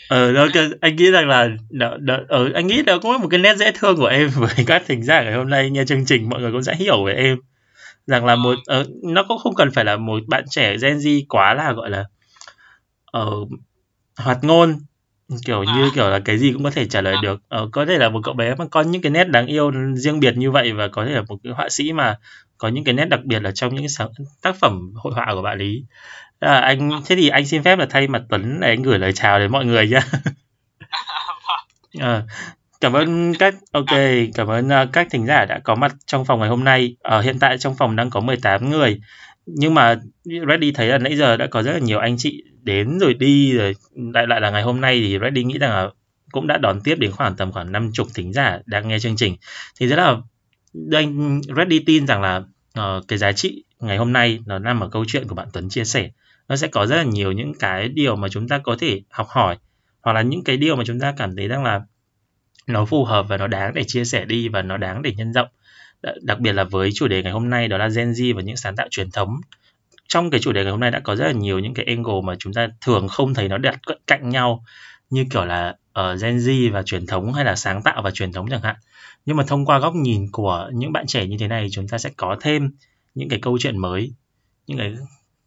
Ờ đó, cái- anh nghĩ rằng là đó, đó, ờ, anh nghĩ đó cũng là một cái nét dễ thương của em với các thính giả ngày hôm nay. Nghe chương trình mọi người cũng sẽ hiểu về em. Rằng là một ờ, nó cũng không cần phải là một bạn trẻ Gen Z quá là gọi là ờ, hoạt ngôn kiểu như À. kiểu là cái gì cũng có thể trả lời À. được. Ờ, có thể là một cậu bé mà có những cái nét đáng yêu riêng biệt như vậy và có thể là một cái họa sĩ mà có những cái nét đặc biệt là trong những cái sáng, tác phẩm hội họa của bạn ấy à, anh thế thì anh xin phép là thay mặt Tuấn để anh gửi lời chào đến mọi người nhé Ờ, cảm ơn các ok cảm ơn uh, các thính giả đã có mặt trong phòng ngày hôm nay. Ở hiện tại trong phòng đang có 18 người nhưng mà Reddy thấy là nãy giờ đã có rất là nhiều anh chị đến rồi đi rồi đại lại là ngày hôm nay thì Reddy nghĩ rằng là cũng đã đón tiếp đến khoảng tầm khoảng 50 thính giả đang nghe chương trình. Thì rất là anh Reddy tin rằng là uh, cái giá trị ngày hôm nay nó nằm ở câu chuyện của bạn Tuấn chia sẻ. Nó sẽ có rất là nhiều những cái điều mà chúng ta có thể học hỏi hoặc là những cái điều mà chúng ta cảm thấy rằng là nó phù hợp và nó đáng để chia sẻ đi và nó đáng để nhân rộng đặc biệt là với chủ đề ngày hôm nay đó là Gen Z và những sáng tạo truyền thống. Trong cái chủ đề ngày hôm nay đã có rất là nhiều những cái angle mà chúng ta thường không thấy nó đặt cạnh nhau như kiểu là uh, Gen Z và truyền thống hay là sáng tạo và truyền thống chẳng hạn. Nhưng mà thông qua góc nhìn của những bạn trẻ như thế này chúng ta sẽ có thêm những cái câu chuyện mới những cái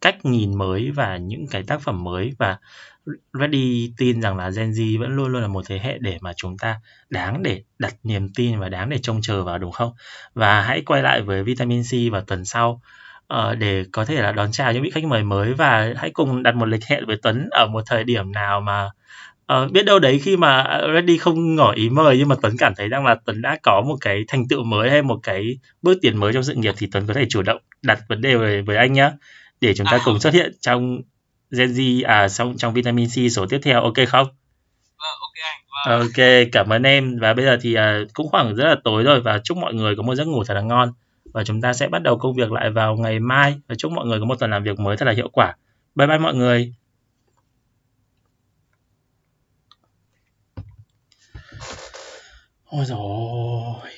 cách nhìn mới và những cái tác phẩm mới và Reddy tin rằng là Gen Z vẫn luôn luôn là một thế hệ để mà chúng ta đáng để đặt niềm tin và đáng để trông chờ vào đúng không? Và hãy quay lại với Vitamin C vào tuần sau ờ, để có thể là đón chào những vị khách mời mới và hãy cùng đặt một lịch hẹn với Tuấn ở một thời điểm nào mà ờ, biết đâu đấy khi mà Reddy không ngỏ ý mời nhưng mà Tuấn cảm thấy rằng là Tuấn đã có một cái thành tựu mới hay một cái bước tiến mới trong sự nghiệp thì Tuấn có thể chủ động đặt vấn đề với, với anh nhé để chúng ta À. cùng xuất hiện trong Gen Z à trong trong Vitamin C số tiếp theo ok không? vâng ok anh vâng Ok, cảm ơn em và bây giờ thì à, cũng khoảng rất là tối rồi và chúc mọi người có một giấc ngủ thật là ngon và chúng ta sẽ bắt đầu công việc lại vào ngày mai và chúc mọi người có một tuần làm việc mới thật là hiệu quả. Bye bye mọi người. ôi rồi